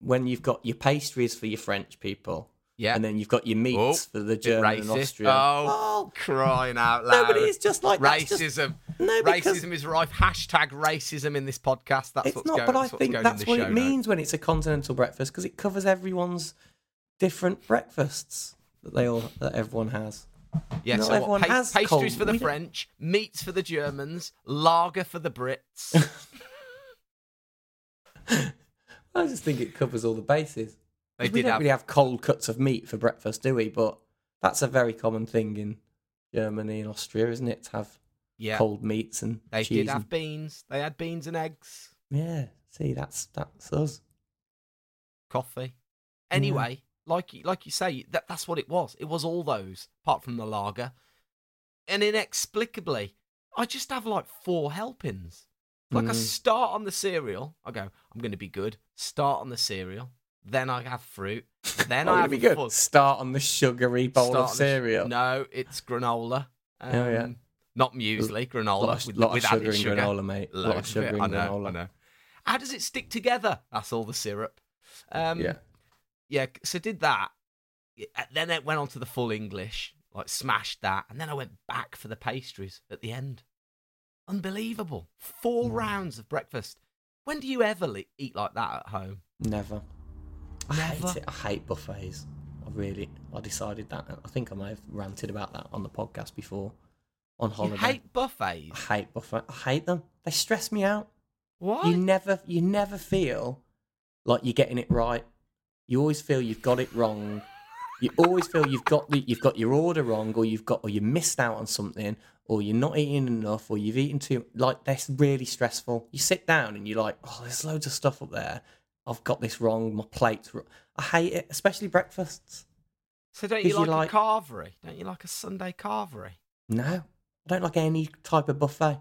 when you've got your pastries for your French people, Yeah. and then you've got your meats Oh, for the German and. Austrian. Oh, oh, crying out loud. no, but it is just like that's just- racism. no, Racism is rife. Hashtag racism in this podcast. That's it's what's not. going. but I think that's what it means when it's a continental breakfast because it covers everyone's different breakfasts that they all that everyone has. Yeah, Not so what, everyone pa- has pastries cold- for the we don't- French, meats for the Germans, lager for the Brits. I just think it covers all the bases. They we did don't have- really have cold cuts of meat for breakfast, do we? But that's a very common thing in Germany and Austria, isn't it? To have yeah, cold meats and they did have and- beans. They had beans and eggs, Yeah, see, that's that's us. coffee. Anyway, like you, like you say, that that's what it was. It was all those, apart from the lager. And inexplicably, I just have like four helpings. Like I Mm. start on the cereal. I go, I'm going to be good. Start on the cereal. Then I have fruit. Then Oh, I have be good. Start on the sugary bowl start of on the sh- cereal. No, it's granola. Um, Oh, yeah. Not muesli, granola. lot of, with, lot of sugar in granola, mate. Lot of sugar in I know, granola. I know. How does it stick together? That's all the syrup. Um, Yeah. yeah. So did that. Then it went on to the full English, like smashed that, and then I went back for the pastries at the end. Unbelievable! Four Hmm. rounds of breakfast. When do you ever li- eat like that at home? Never. I Never? hate it. I hate buffets. I really. I decided that. I think I may have ranted about that on the podcast before. On holiday. You hate buffets? I hate buffet. I hate them. They stress me out. What? You never. You never feel like you're getting it right. You always feel you've got it wrong. You always feel you've got the, you've got your order wrong, or you've got, or you missed out on something, or you're not eating enough, or you've eaten too. Like that's really stressful. You sit down and you're like, oh, there's loads of stuff up there. I've got this wrong. My plate's. wrong. I hate it, especially breakfasts. so don't you like, you a like- carvery? Don't you like a Sunday carvery? No, I don't like any type of buffet.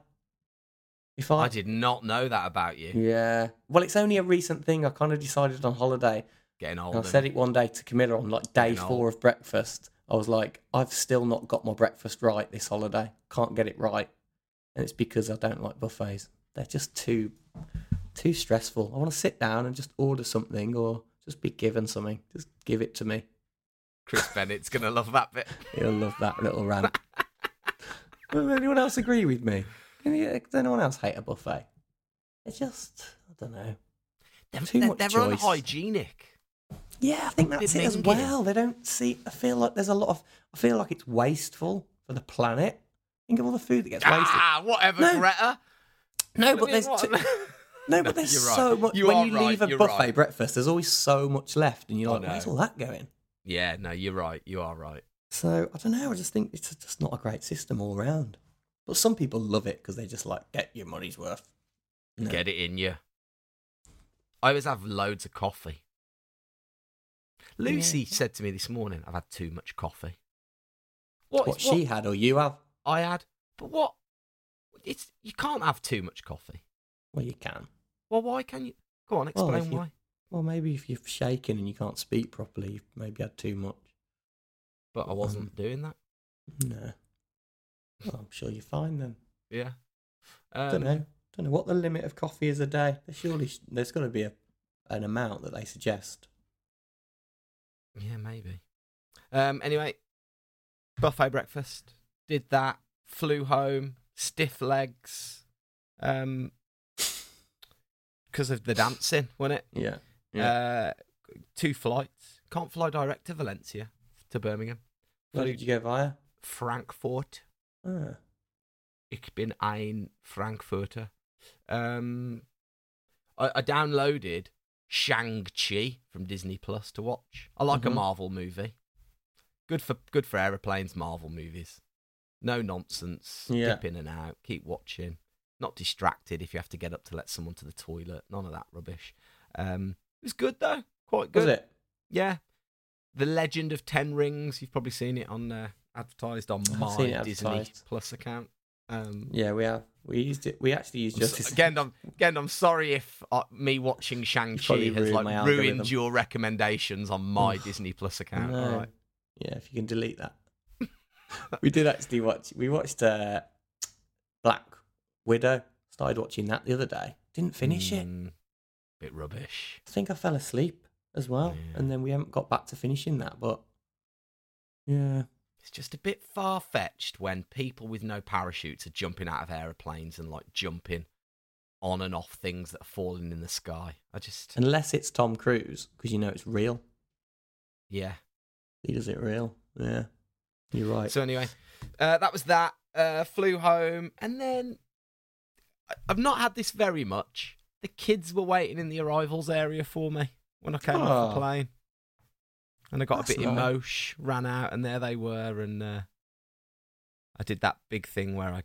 If I, I did not know that about you. yeah, well, it's only a recent thing. I kind of decided on holiday. Getting old. I said it one day to Camilla on like day Getting four old. of breakfast. I was like, I've still not got my breakfast right this holiday. Can't get it right, and it's because I don't like buffets. They're just too, too stressful. I want to sit down and just order something or just be given something. Just give it to me. Chris Bennett's gonna love that bit. He'll love that little rant. Does anyone else agree with me? You- Does anyone else hate a buffet? It's just, I don't know. They're, Too they're, much they're choice. unhygienic. Yeah, I think that's it as well. They don't see. I feel like there's a lot of. I feel like it's wasteful for the planet. Think of all the food that gets wasted. Ah, whatever, No. Greta. No, but there's too, No, but there's right. so much. You when you right, leave a you're buffet right. breakfast, there's always so much left, and you're like, where's all that going? Yeah, no, you're right. You are right. So I don't know. I just think it's just not a great system all round. But some people love it because they just like get your money's worth. No. Get it in you. I always have loads of coffee. Lucy Yeah. said to me this morning, "I've had too much coffee." What, What is- she had or you have? I had, but what? It's you can't have too much coffee. Well, you can. Well, why can you? Go on, Well, explain you- why. Well, maybe if you're shaking and you can't speak properly, you've maybe had too much. But I wasn't doing that. No. Well, I'm sure you're fine then. Yeah. I don't Um, know. Don't know what the limit of coffee is a day. There surely there's got to be a, an amount that they suggest. Yeah, maybe. Um. Anyway, buffet breakfast. Did that. Flew home. Stiff legs. Um. Because of the dancing, wasn't it? Yeah. Uh, two flights. Can't fly direct to Valencia to Birmingham. Where did you go via? Frankfurt. Ah. Ich bin ein Frankfurter. Um, I, I downloaded Shang Chi from Disney Plus to watch. I like a Mhm. Marvel movie. Good for good for aeroplanes. Marvel movies. No nonsense. Yeah. Dip in and out. Keep watching. Not distracted if you have to get up to let someone to the toilet. None of that rubbish. Um, it was good though. Quite good. Was it? Yeah. The Legend of Ten Rings. You've probably seen it on uh, advertised on I've my Disney advertised. Plus account. Um, Yeah, we have. We used it. We actually used I'm so- again, I'm again. I'm sorry if uh, me watching Shang Chi has ruined like ruined your recommendations on my Disney Plus account. No. Right. Yeah, if you can delete that. we did actually watch. We watched uh, Black Widow. Started watching that the other day. Didn't finish it. Mm, Bit rubbish. I think I fell asleep as well, Yeah. and then we haven't got back to finishing that. But yeah, It's just a bit far fetched when people with no parachutes are jumping out of aeroplanes and like jumping on and off things that are falling in the sky. I just unless it's Tom Cruise, because you know it's real. yeah. He does it real. Yeah, you're right. So anyway, uh, that was that. Uh, flew home, and then I've not had this very much. The kids were waiting in the arrivals area for me when I came off the Oh. plane, and I got That's a bit nice. emosh, ran out, and there they were, and uh, I did that big thing where I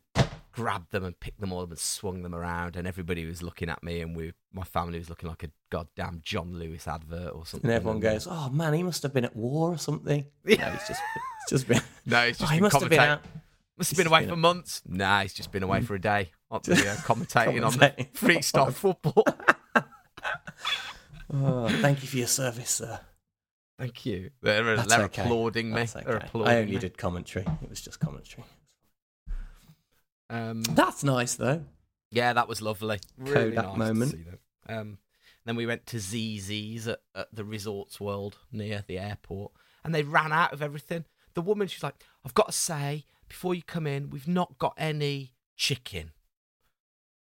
grabbed them and picked them all up and swung them around, and everybody was looking at me, and we, my family was looking like a goddamn John Lewis advert or something. and everyone goes, "Oh man, he must have been at war or something." Yeah. No, he's just, it's just been. "No, Oh, just he been must have been commentating." out. Must have He's been away been for a- months. Nah, he's just been away for a day. The, uh, commentating on the freestyle football. Oh, thank you for your service, sir. Thank you. They're, That's they're okay. applauding me. That's They're okay. applauding I only me. did commentary. It was just commentary. Um, That's nice though. yeah, that was lovely. Really Kodak nice moment. To see them. Um, then we went to Zizzi's at, at the Resorts World near the airport, and they ran out of everything. The woman, she's like, "I've got to say, before you come in, we've not got any chicken."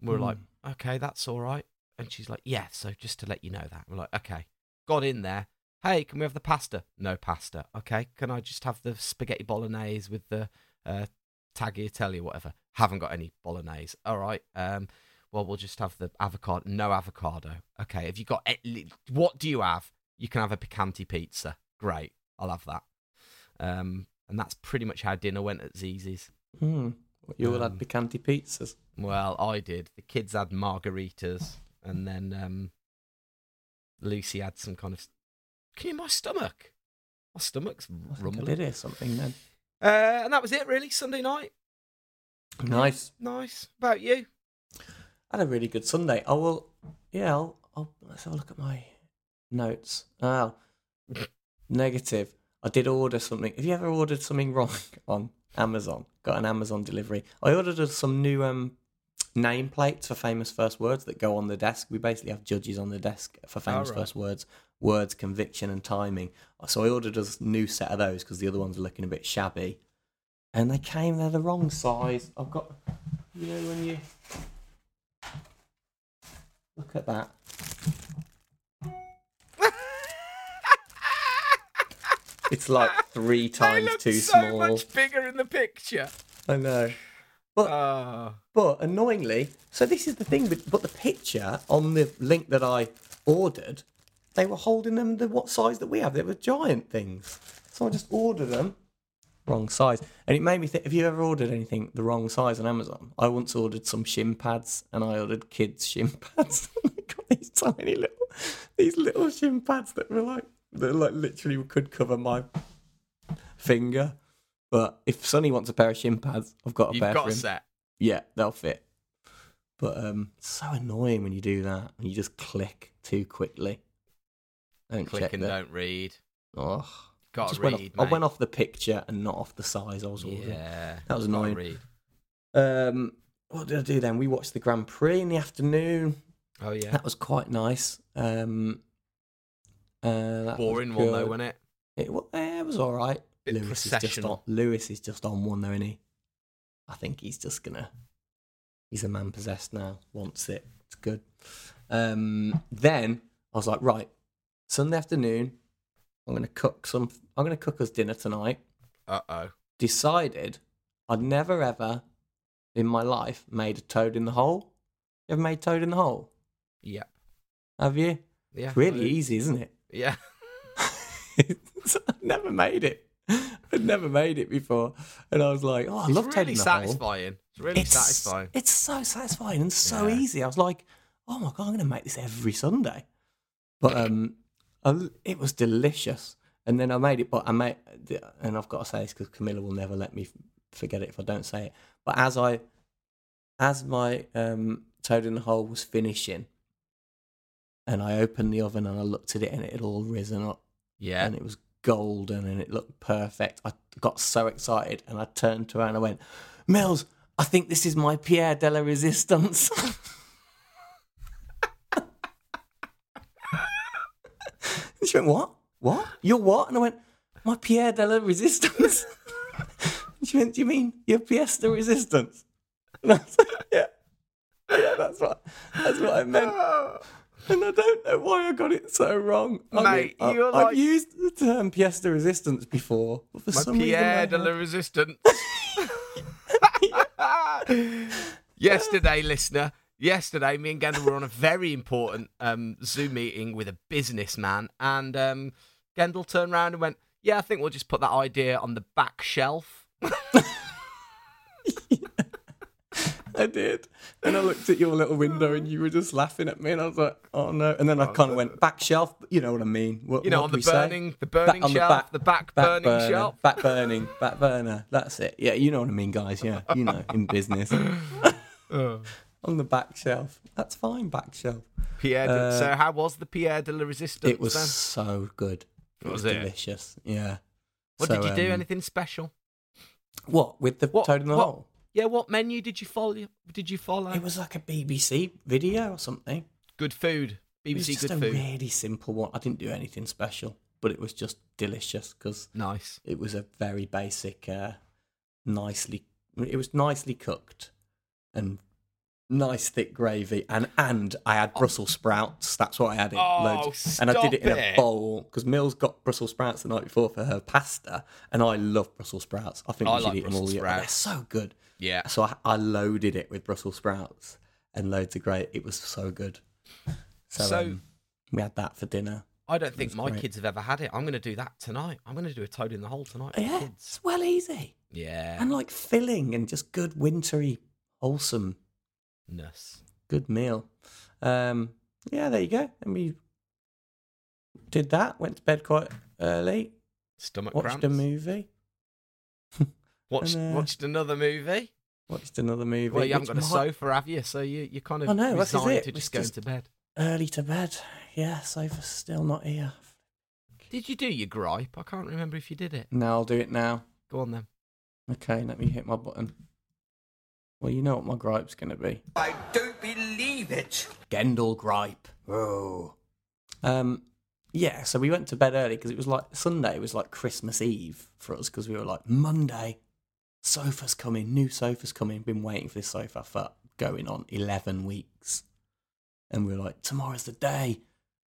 We're like, Hmm. okay, that's all right. And she's like, yeah, so just to let you know that. We're like, okay. Got in there. Hey, can we have the pasta? No pasta. Okay. Can I just have the spaghetti bolognese with the uh, tagliatelle or whatever? Haven't got any bolognese. All right. Um, well, we'll just have the avocado. No avocado. Okay. Have you got, what do you have? You can have a picante pizza. Great. I'll have that. Um, and that's pretty much how dinner went at Zizzi's. Hmm. You all had Um, picanti pizzas. Well, I did. The kids had margaritas, and then um, Lucy had some kind of. Can you my stomach? My stomach's think I rumbling. did hear something then. Uh, and that was it, really. Sunday night. Nice. Nice. About you? I had a really good Sunday. I will. Yeah. I'll, I'll, let's have a look at my notes. Oh, negative. I did order something. Have you ever ordered something wrong on Amazon? Got an Amazon delivery. I ordered some new um nameplates for famous first words that go on the desk. We basically have judges on the desk for famous right. first words, words, conviction, and timing. So I ordered a new set of those because the other ones are looking a bit shabby. And they came, they're the wrong size. I've got, you know, when you look at that. It's like three times too so small. much bigger in the picture. I know. But Oh. but annoyingly, so this is the thing. But the picture on the link that I ordered, they were holding them the what size that we have. They were giant things. So I just ordered them wrong size, and it made me think. Have you ever ordered anything the wrong size on Amazon? I once ordered some shin pads, and I ordered kids shin pads. I got these tiny little, these little shin pads that were like, that like literally could cover my finger. But if Sonny wants a pair of shin pads, I've got a You've pair got for a him. set. Yeah, they'll fit. But um, it's so annoying when you do that. and You just click too quickly. Don't Click check and that. don't read. Oh, Got to went read, off, I went off the picture and not off the size I was ordering. Yeah. That was annoying. Read. Um, what did I do then? We watched the Grand Prix in the afternoon. Oh yeah. That was quite nice. Um, uh, that was Boring one though, wasn't it? It, wa- eh, it was all right. Lewis is just on. Lewis is just on one, though, isn't he? I think he's just gonna. He's a man possessed now. Wants it. It's good. Um, then I was like, right, Sunday afternoon. I'm gonna cook some. I'm gonna cook us dinner tonight. Uh oh. Decided I'd never ever in my life made a toad in the hole. You ever made toad in the hole? Yep. Have you? Yeah. It's really easy, isn't it? Yeah. I'd never made it. I'd never made it before, and I was like, "Oh, I It's love really Toad in the Hole." satisfying. It's really It's satisfying. It's so satisfying and so Yeah. easy. I was like, "Oh my god, I'm going to make this every Sunday." But um, I, it was delicious, and then I made it. But I made, and I've got to say this because Camilla will never let me forget it if I don't say it. But as I, as my um, Toad in the Hole was finishing, and I opened the oven and I looked at it, and it had all risen up Yeah. and it was golden and it looked perfect. I got so excited and I turned to her and I went, Mills, I think this is my Pierre de la Resistance. And she went, What? What? You're what? And I went, My Pierre de la Resistance. She went, Do you mean your pièce de resistance? And I was like, Yeah. Yeah, that's what that's what I meant. And I don't know why I got it so wrong. I Mate, I, you're I've used the term pièce de resistance before, but for My some Pierre reason de la Resistance. yesterday, listener, yesterday, me and Gendle were on a very important um, Zoom meeting with a businessman, and um, Gendle turned around and went, "Yeah, I think we'll just put that idea on the back shelf." I did. And I looked at your little window and you were just laughing at me and I was like, oh no. And then I kind of went, back shelf, you know what I mean. What, You know, what on the we say? burning, the burning shelf, the back, burning burner, shelf. Back burning, back burner. That's it. Yeah, you know what I mean, guys. Yeah, you know, in business. on the back shelf. That's fine, back shelf. Pierre. De, Uh, so, how was the Pierre de la Resistance? It was Then? so good. It Was was, it? delicious. Yeah. What So, did you do? um, Anything special? What with the What- toad in the what- hole? Yeah. What menu did you follow? Did you follow? It was like a BBC video or something. good food. It was BBC just good a food. really simple one. I didn't do anything special, but it was just delicious because Nice. it was a very basic, uh, nicely. It was nicely cooked and nice thick gravy, and and I had Brussels sprouts. That's what I added. Oh, loads, and I did it in stop a bowl because Mills got Brussels sprouts the night before for her pasta, and I love Brussels sprouts. I think I we should like eat them all Brussels year. They're so good. Yeah. So I, I loaded it with Brussels sprouts and loads of great. It was so good. So, So- um, we had that for dinner. I don't think my great. kids have ever had it. I'm going to do that tonight. I'm going to do a toad in the hole tonight Yeah, kids. it's well easy Yeah. and like filling and just good wintry, wholesome, Ness. good meal. Um, yeah, there you go. And we did that. Went to bed quite early. Stomach Watched cramps. a movie. Watched, and, uh, watched another movie. Watched another movie. Well, you haven't got a might- sofa, have you? So you you kind of I know, this is resigned it. to It's just going to bed. Early to bed. Yeah, sofa's still not here. Did you do your gripe? I can't remember if you did it. No, I'll do it now. Go on then. Okay, let me hit my button. Well, you know what my gripe's going to be. I don't believe it. Gendle gripe. Oh. Um, yeah, so we went to bed early because it was like Sunday it was like Christmas Eve for us because we were like Monday, sofa's coming, new sofa's coming. Been waiting for this sofa for going on eleven weeks, and we were like, tomorrow's the day,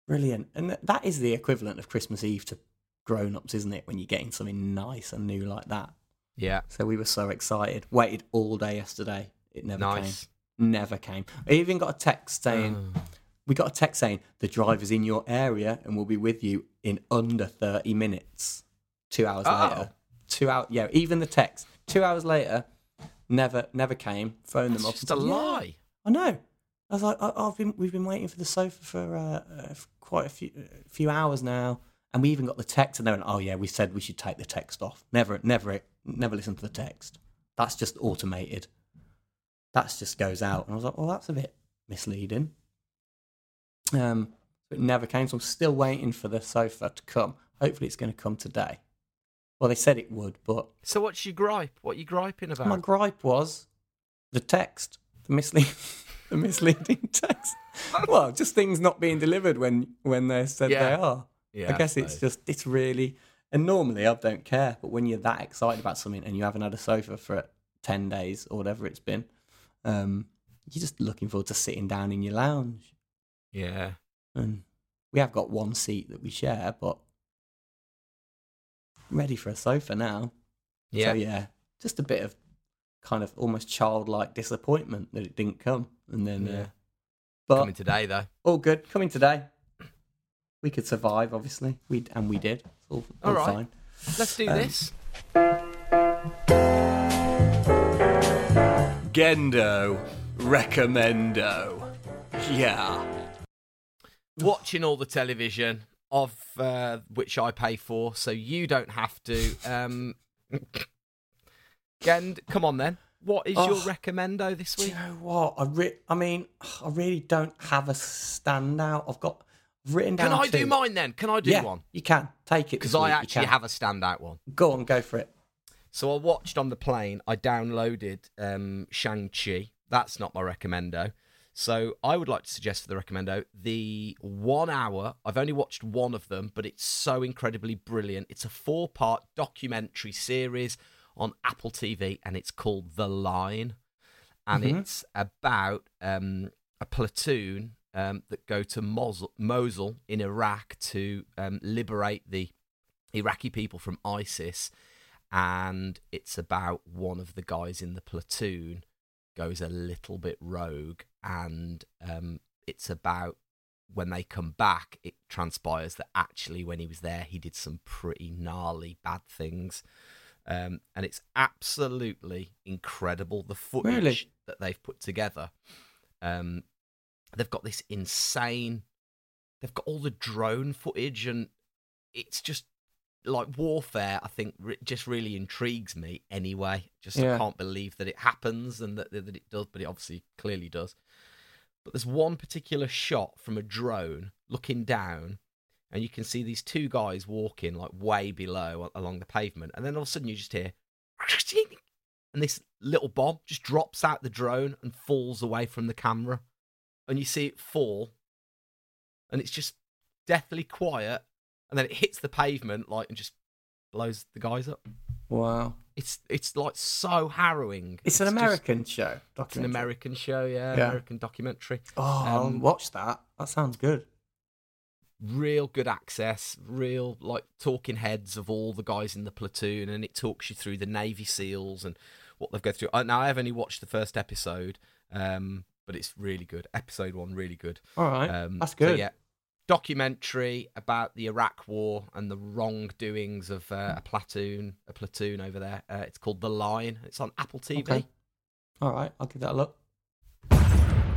brilliant. And th- that is the equivalent of Christmas Eve to grown ups, isn't it? When you're getting something nice and new like that. Yeah. So we were so excited. Waited all day yesterday. It never Nice. came. Never came. I even got a text saying, Oh. we got a text saying, the driver's in your area and will be with you in under 30 minutes. Two hours Oh. later. Two hours. Yeah, even the text. Two hours later, never never came. That's them up. and a "Yeah." lie. I know. I was like, I, I've been, we've been waiting for the sofa for, uh, uh, for quite a few, a few hours now, and we even got the text, and they went, "Oh yeah, we said we should take the text off. Never, never, never listen to the text. That's just automated. That just goes out." And I was like, "Well, that's a bit misleading." Um, it never came. So I'm still waiting for the sofa to come. Hopefully, it's going to come today. Well, they said it would, but So what's your gripe? What are you griping about? my gripe was the text, the misleading, the misleading text. well, just things not being delivered when when they said Yeah. they are. Yeah, I guess it's just it's really. And normally I don't care, but when you're that excited about something and you haven't had a sofa for ten days or whatever it's been, um, you're just looking forward to sitting down in your lounge. Yeah. And we have got one seat that we share, but ready for a sofa now. Yeah. So yeah, just a bit of kind of almost childlike disappointment that it didn't come, and then Yeah. uh, but Coming today though. all good coming today. We could survive, obviously. We and we did. It's all, all All right. fine. Let's do Um, this. Gendo recommendo. Yeah. Watching all the television of uh, which I pay for, so you don't have to. Um, Gend, come on then. What is your Oh. recommendo this Do you know what? I re- I mean, I really don't have a standout. I've got I've written down. Can I two. do mine then? Can I do yeah, one? You can take it Because I actually have a standout one. Go on, go for it. So I watched on the plane. I downloaded um, Shang Chi. That's not my recommendo. So I would like to suggest for the recommendo the one hour. I've only watched one of them, but it's so incredibly brilliant. It's a four part documentary series on Apple TV, and it's called The Line, and Mhm. it's about um, a platoon um, that go to Mosul, Mosul in Iraq to um, liberate the Iraqi people from ISIS, and it's about one of the guys in the platoon goes a little bit rogue, and um, it's about when they come back, it transpires that actually when he was there, he did some pretty gnarly bad things. Um, and it's absolutely incredible the footage Really? that they've put together. Um, they've got this insane. They've got all the drone footage, and it's just like warfare. I think re- just really intrigues me. Anyway, just I can't believe that it happens and that, that it does, but it obviously clearly does. But there's one particular shot from a drone looking down, and you can see these two guys walking like way below along the pavement, and then all of a sudden you just hear, and this little bomb just drops out the drone and falls away from the camera, and you see it fall, and it's just deathly quiet, and then it hits the pavement like and just blows the guys up. Wow. It's it's like so harrowing. It's an just- American show. it's an Documentary. American show, yeah, Yeah. American documentary. Oh, I'll um, watch that. That sounds good. real good access, real like talking heads of all the guys in the platoon, and it talks you through the Navy SEALs and what they've gone through. Now I have only watched the first episode, um, but it's really good. Episode one, really good. All right. Um, That's so, good. yeah, documentary about the Iraq War and the wrongdoings of uh, a platoon, a platoon over there. Uh, it's called The Line. It's on Apple TV. Okay. All right. I'll give that a look.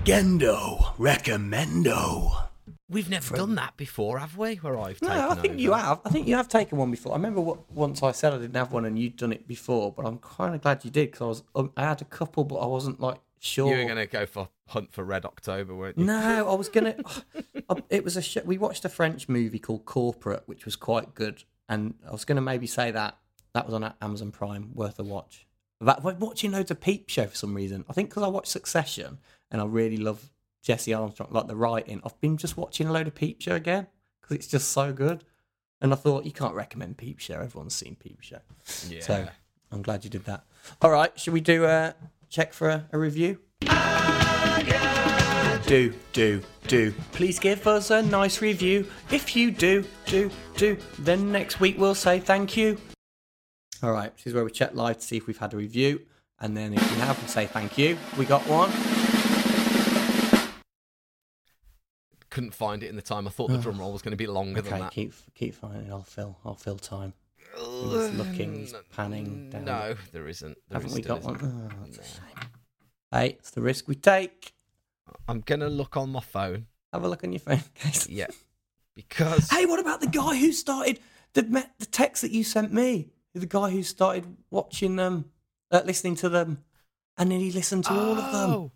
Gendo recommendo. We've never done that before, have we? Where I've No, I think you have. I think you have taken one before. I remember what, once I said I didn't have one and you'd done it before, but I'm kind of glad you did because I was um, I had a couple, but I wasn't like sure. You were going to go for Hunt for Red October, weren't you? No, I was gonna. um, it was a. We watched a French movie called Corporate, which was quite good, and I was gonna maybe say that that was on Amazon Prime, worth a watch. That we're watching loads of Peep Show for some reason. I think because I watched Succession and I really love Jesse Armstrong, like the writing. I've been just watching a load of Peep Show again because it's just so good. And I thought you can't recommend Peep Show. Everyone's seen Peep Show, Yeah. so I'm glad you did that. All right, should we do a check for a, a review? do, do, do. Please give us a nice review. If you do, do, do, then next week we'll say thank you. All right, this is where we check live to see if we've had a review, and then if we have, we say thank you. We got one. Couldn't find it in the time. I thought the drum roll was going to be longer than Okay, that. keep keep finding. I'll fill. I'll fill time. He's looking. He's panning down. No, there isn't. There haven't is- we got one? isn't. Oh, that's a shame. Hey, it's the risk we take. I'm gonna look on my phone. Have a look on your phone, guys. Yeah, because Hey, what about the guy who started the the text that you sent me? The guy who started watching them, uh, listening to them, and then he listened to all of them. Oh,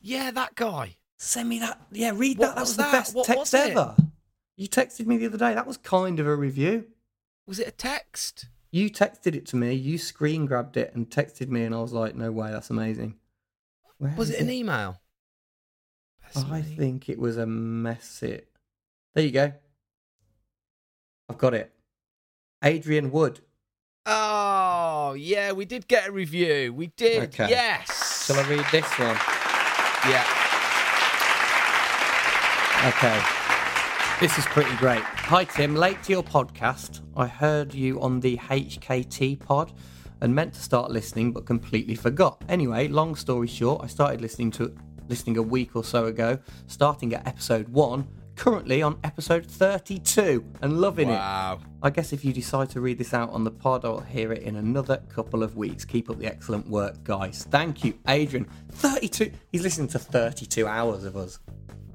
Yeah, that guy. Send me that. Yeah, read What that. That was was, the best What text ever. You texted me the other day. That was kind of a review. Was it a text? You texted it to me. You screen grabbed it and texted me, and I was like, "No way, that's amazing." Where Was it an email? I think it was a message. There you go. I've got it. Adrian Wood. Oh, yeah, we did get a review. We did. Okay. Yes. Shall I read this one? Yeah. Okay. This is pretty great. Hi, Tim. Late to your podcast. I heard you on the HKT pod and meant to start listening but completely forgot. Anyway, long story short, I started listening to listening a week or so ago, starting at episode 1, currently on episode 32 and loving it. Wow. I guess if you decide to read this out on the pod, I'll hear it in another couple of weeks. Keep up the excellent work, guys. Thank you, Adrian. 32. He's listening to 32 hours of us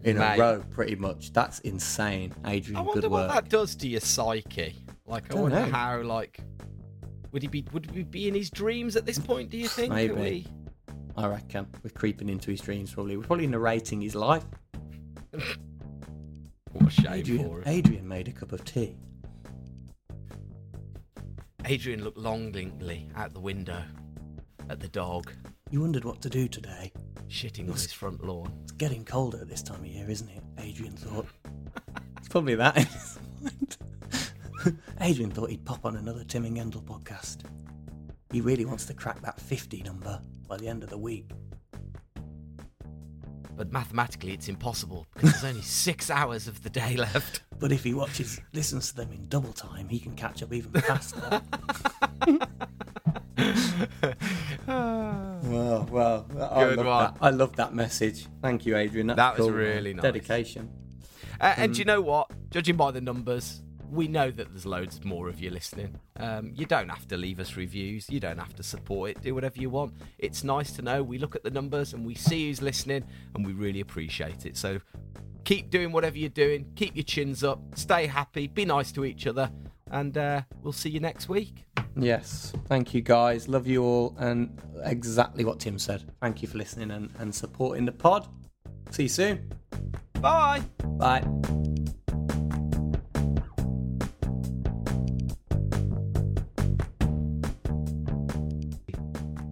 in Mate. a row, pretty much. That's insane, Adrian. I wonder Good what work. that does to your psyche. Like, I Don't wonder know. how, like, would he be? Would we be in his dreams at this point? Do you think? Maybe. we- I reckon we're creeping into his dreams. Probably we're probably narrating his life. What a shame for Adrian. Adrian made a cup of tea. Adrian looked longingly out the window at the dog You wondered what to do today. Shitting on his front lawn. It's getting colder at this time of year, isn't it? Adrian thought. it's probably that in his mind. Adrian thought he'd pop on another Tim and Gendle podcast. He really wants to crack that 50 number by the end of the week. But mathematically, it's impossible because there's only six hours of the day left. But if he watches, listens to them in double time, he can catch up even faster. well, well, I love one. that. I love that message. Thank you, Adrian. That's That was cool, really nice. Dedication. Uh, and do you know what? Judging by the numbers, we know that there's loads more of you listening. Um, you don't have to leave us reviews. You don't have to support it. Do whatever you want. It's nice to know. We look at the numbers and we see who's listening, and we really appreciate it. So keep doing whatever you're doing. Keep your chins up. Stay happy. Be nice to each other. And uh, we'll see you next week. Yes. Thank you, guys. Love you all. And exactly what Tim said. Thank you for listening and, and supporting the pod. See you soon. Bye. Bye.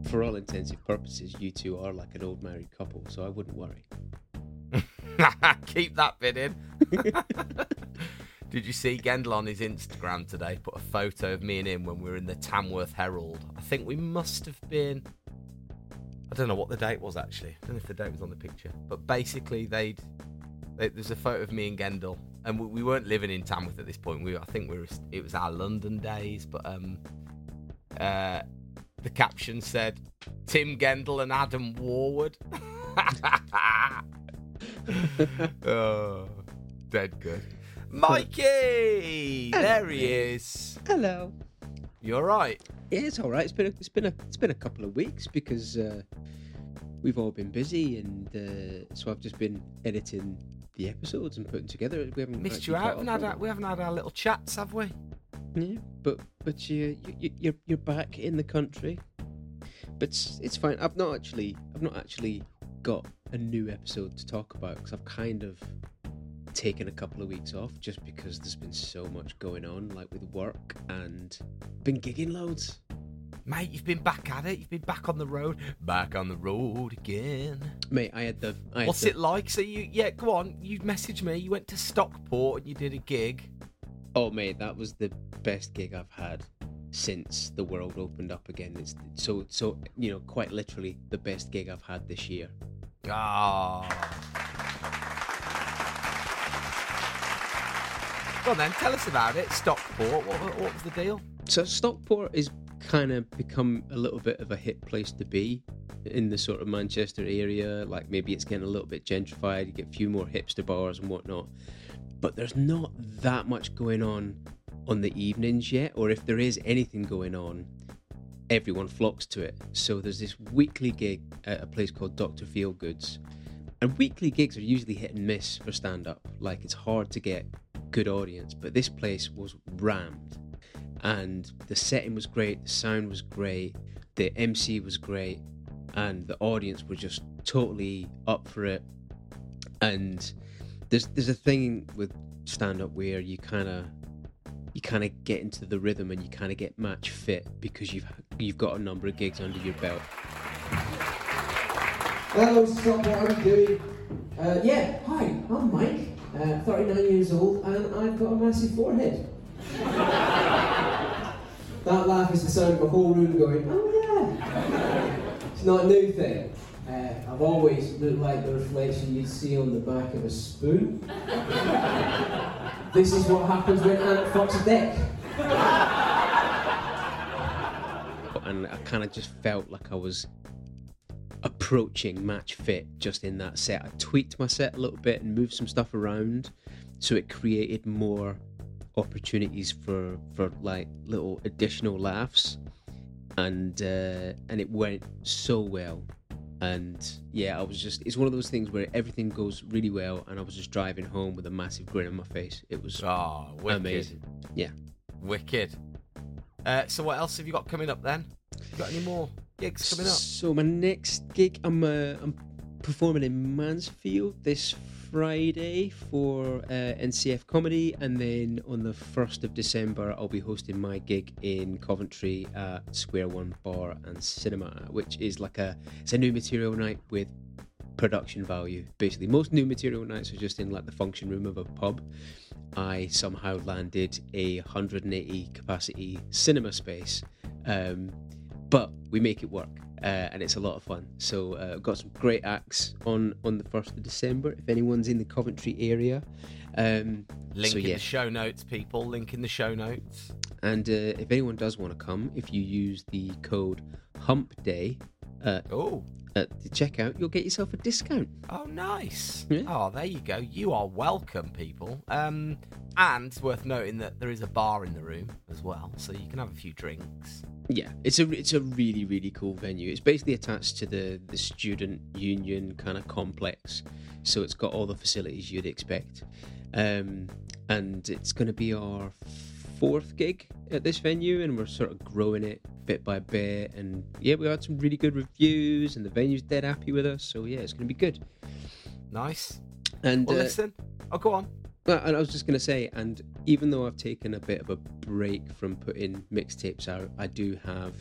For all intensive purposes, you two are like an old married couple, so I wouldn't worry. Keep that bit in. Did you see Gendle on his Instagram today put a photo of me and him when we were in the Tamworth Herald? I think we must have been. I don't know what the date was actually. I don't know if the date was on the picture. But basically, they'd. They, there's a photo of me and Gendle, and we, we weren't living in Tamworth at this point. We, I think we were. It was our London days, but um, uh, the caption said Tim Gendle and Adam Warwood. oh, dead good. Mikey, there he is. Hello. You're right. Yeah, it's all right. It's been a, it's been a it's been a couple of weeks because uh, we've all been busy, and uh, so I've just been editing the episodes and putting together. We haven't Missed you out. caught Haven't up had our, we haven't had our little chats, have we? Yeah, but but you, you you're you're back in the country. But it's, it's fine. I've not actually I've not actually got a new episode to talk about because I've kind of taken a couple of weeks off just because there's been so much going on, like with work and been gigging loads. Mate, you've been back at it. You've been back on the road. Back on the road again. Mate, I had the. I had What's the, it like? So you, yeah, go on. You messaged me. You went to Stockport and you did a gig. Oh, mate, that was the best gig I've had since the world opened up again. It's so so you know quite literally the best gig I've had this year. Ah. Go on then, tell us about it. Stockport. What, what was the deal? So Stockport is kind of become a little bit of a hit place to be in the sort of Manchester area. Like maybe it's getting a little bit gentrified. You get a few more hipster bars and whatnot, but there's not that much going on on the evenings yet. Or if there is anything going on, everyone flocks to it. So there's this weekly gig at a place called Doctor Feelgoods, and weekly gigs are usually hit and miss for stand up. Like it's hard to get good audience, but this place was rammed, and the setting was great, the sound was great, the MC was great, and the audience were just totally up for it. And there's there's a thing with stand up where you kind of you kind of get into the rhythm and you kind of get match fit because you've you've got a number of gigs under your belt. Hello, I'm doing. Uh, yeah, hi, I'm Mike, uh, 39 years old, and I've got a massive forehead. that laugh is the sound of a whole room going, oh yeah. it's not a new thing. Uh, I've always looked like the reflection you'd see on the back of a spoon. this is what happens when Ant fucks a dick. and I kind of just felt like I was approaching match fit just in that set. I tweaked my set a little bit and moved some stuff around so it created more opportunities for for like little additional laughs and uh, and it went so well and yeah I was just it's one of those things where everything goes really well and I was just driving home with a massive grin on my face it was Oh, wicked. amazing yeah Wicked. Uh, so what else have you got coming up then? You got any more gigs coming up? So my next gig, I'm uh, I'm performing in Mansfield this Friday for uh, NCF Comedy, and then on the first of December, I'll be hosting my gig in Coventry at Square One Bar and Cinema, which is like a it's a new material night with production value. Basically, most new material nights are just in like the function room of a pub. I somehow landed a 180 capacity cinema space, um, but we make it work. Uh, and it's a lot of fun. So uh, I've got some great acts on on the first of December. If anyone's in the Coventry area, um, Link so in yeah. the show notes, people. Link in the show notes. And uh, if anyone does want to come, if you use the code Hump Day uh, Oh, at the checkout, you'll get yourself a discount. oh, nice. Yeah. Oh, there you go. You are welcome, people. Um, and it's worth noting that there is a bar in the room as well, so you can have a few drinks. Yeah, it's a it's a really really cool venue. It's basically attached to the the student union kind of complex, so it's got all the facilities you'd expect. Um, and it's going to be our fourth gig at this venue, and we're sort of growing it bit by bit. And yeah, we had some really good reviews, and the venue's dead happy with us. So yeah, it's going to be good. Nice. And Well, uh, listen. Oh, go on. and I was just going to say, and even though I've taken a bit of a break from putting mixtapes out, I do have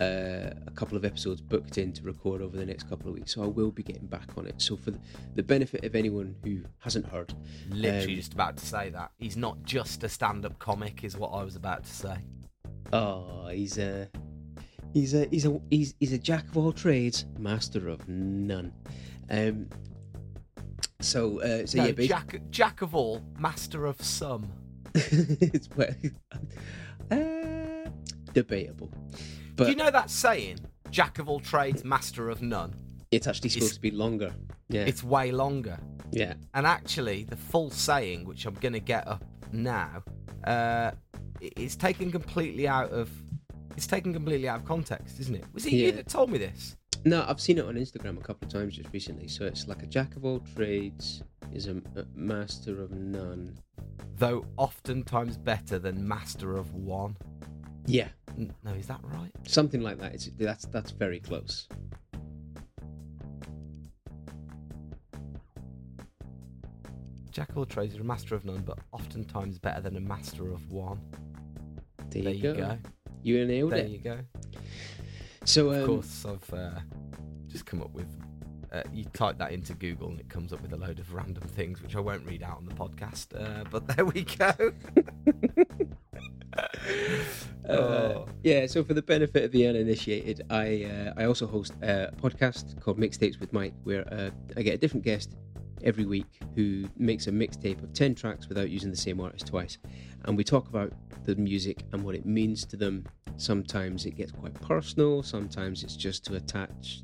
uh, a couple of episodes booked in to record over the next couple of weeks. So I will be getting back on it. So for the, the benefit of anyone who hasn't heard, Literally um, just about to say that. He's not just a stand up comic, is what I was about to say. Oh, he's a he's a he's a he's, he's a jack of all trades, master of none. Um, so uh, so no, yeah, basically, Jack, Jack of all, master of some. it's well, uh, debatable. But Do you know that saying? Jack of all trades, master of none. It's actually supposed It's- to be longer. Yeah. It's way longer. yeah. And actually, the full saying, which I'm going to get up now, uh, it- it's taken completely out of. It's taken completely out of context, isn't it? Was it you that told me this? No, I've seen it on Instagram a couple of times just recently. So it's like a jack of all trades is a, a master of none. Though oftentimes better than master of one. Yeah, No, is that right? something like that. It's that's that's very close. Jack of all trades is a master of none, but oftentimes better than a master of one. There, There you you go. go. You nailed There it. you go. So um, Of course, I've uh, just come up with. Uh, you type that into Google and it comes up with a load of random things, which I won't read out on the podcast. Uh, but there we go. Uh, Oh. yeah, so for the benefit of the uninitiated, I uh, I also host a podcast called Mixtapes with Mike, where uh, I get a different guest every week who makes a mixtape of 10 tracks without using the same artist twice. And we talk about the music and what it means to them. Sometimes it gets quite personal, sometimes it's just to attach,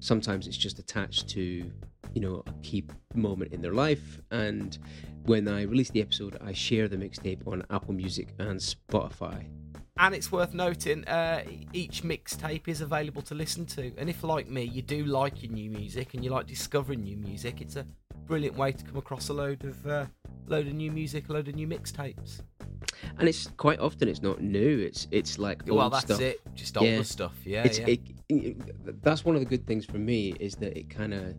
sometimes it's just attached to, you know, a key moment in their life. And when I release the episode, I share the mixtape on Apple Music and Spotify. And it's worth noting, uh, each mixtape is available to listen to. And if, like me, you do like your new music and you like discovering new music, it's a brilliant way to come across a load of uh, load of new music, a load of new mixtapes. And it's quite often it's not new. It's it's like well, old that's stuff. it. Just older Yeah. stuff. Yeah, yeah. It, it- that's one of the good things for me is that it kind of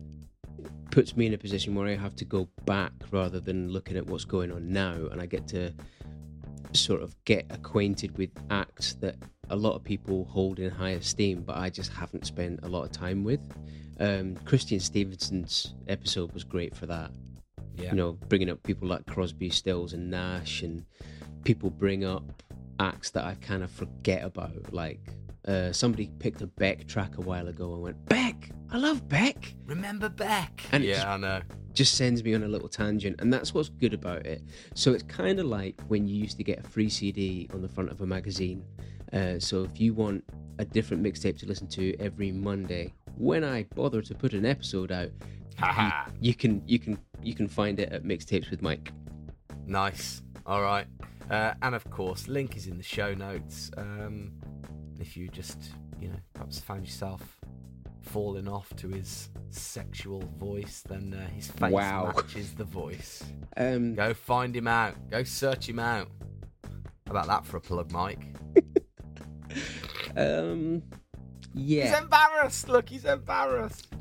puts me in a position where I have to go back rather than looking at what's going on now, and I get to sort of get acquainted with acts that a lot of people hold in high esteem, but I just haven't spent a lot of time with. Um, Christian Stevenson's episode was great for that. yeah. You know, bringing up people like Crosby, Stills, and Nash, and people bring up acts that I kind of forget about. Like uh, somebody picked a Beck track a while ago and went, Beck, I love Beck. Remember Beck? And yeah, just- I know. Just sends me on a little tangent, and that's what's good about it. So it's kind of like when you used to get a free CD on the front of a magazine. Uh, so if you want a different mixtape to listen to every Monday, when I bother to put an episode out, Haha. you can you can you can find it at Mixtapes with Mike. Nice. All right. Uh, and of course, link is in the show notes. Um, if you just, you know, perhaps found yourself falling off to his sexual voice, then uh, his face Wow. matches the voice. Um, Go find him out. Go search him out. How about that for a plug, Mike? Um, yeah. He's embarrassed. Look, he's embarrassed.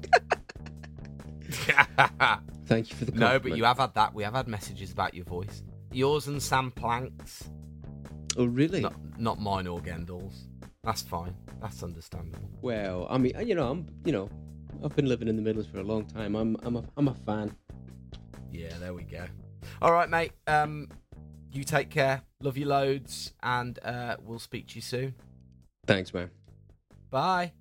Thank you for the no, but you have had that. We have had messages about your voice. Yours and Sam Plank's. Oh, really? Not, not mine or Gendle's. That's fine. That's understandable. Well, I mean, you know, I'm, you know, I've been living in the Midlands for a long time. I'm, I'm a, I'm a fan. Yeah, there we go. All right, mate. Um, you take care. Love you loads, and uh, we'll speak to you soon. Thanks, man. Bye.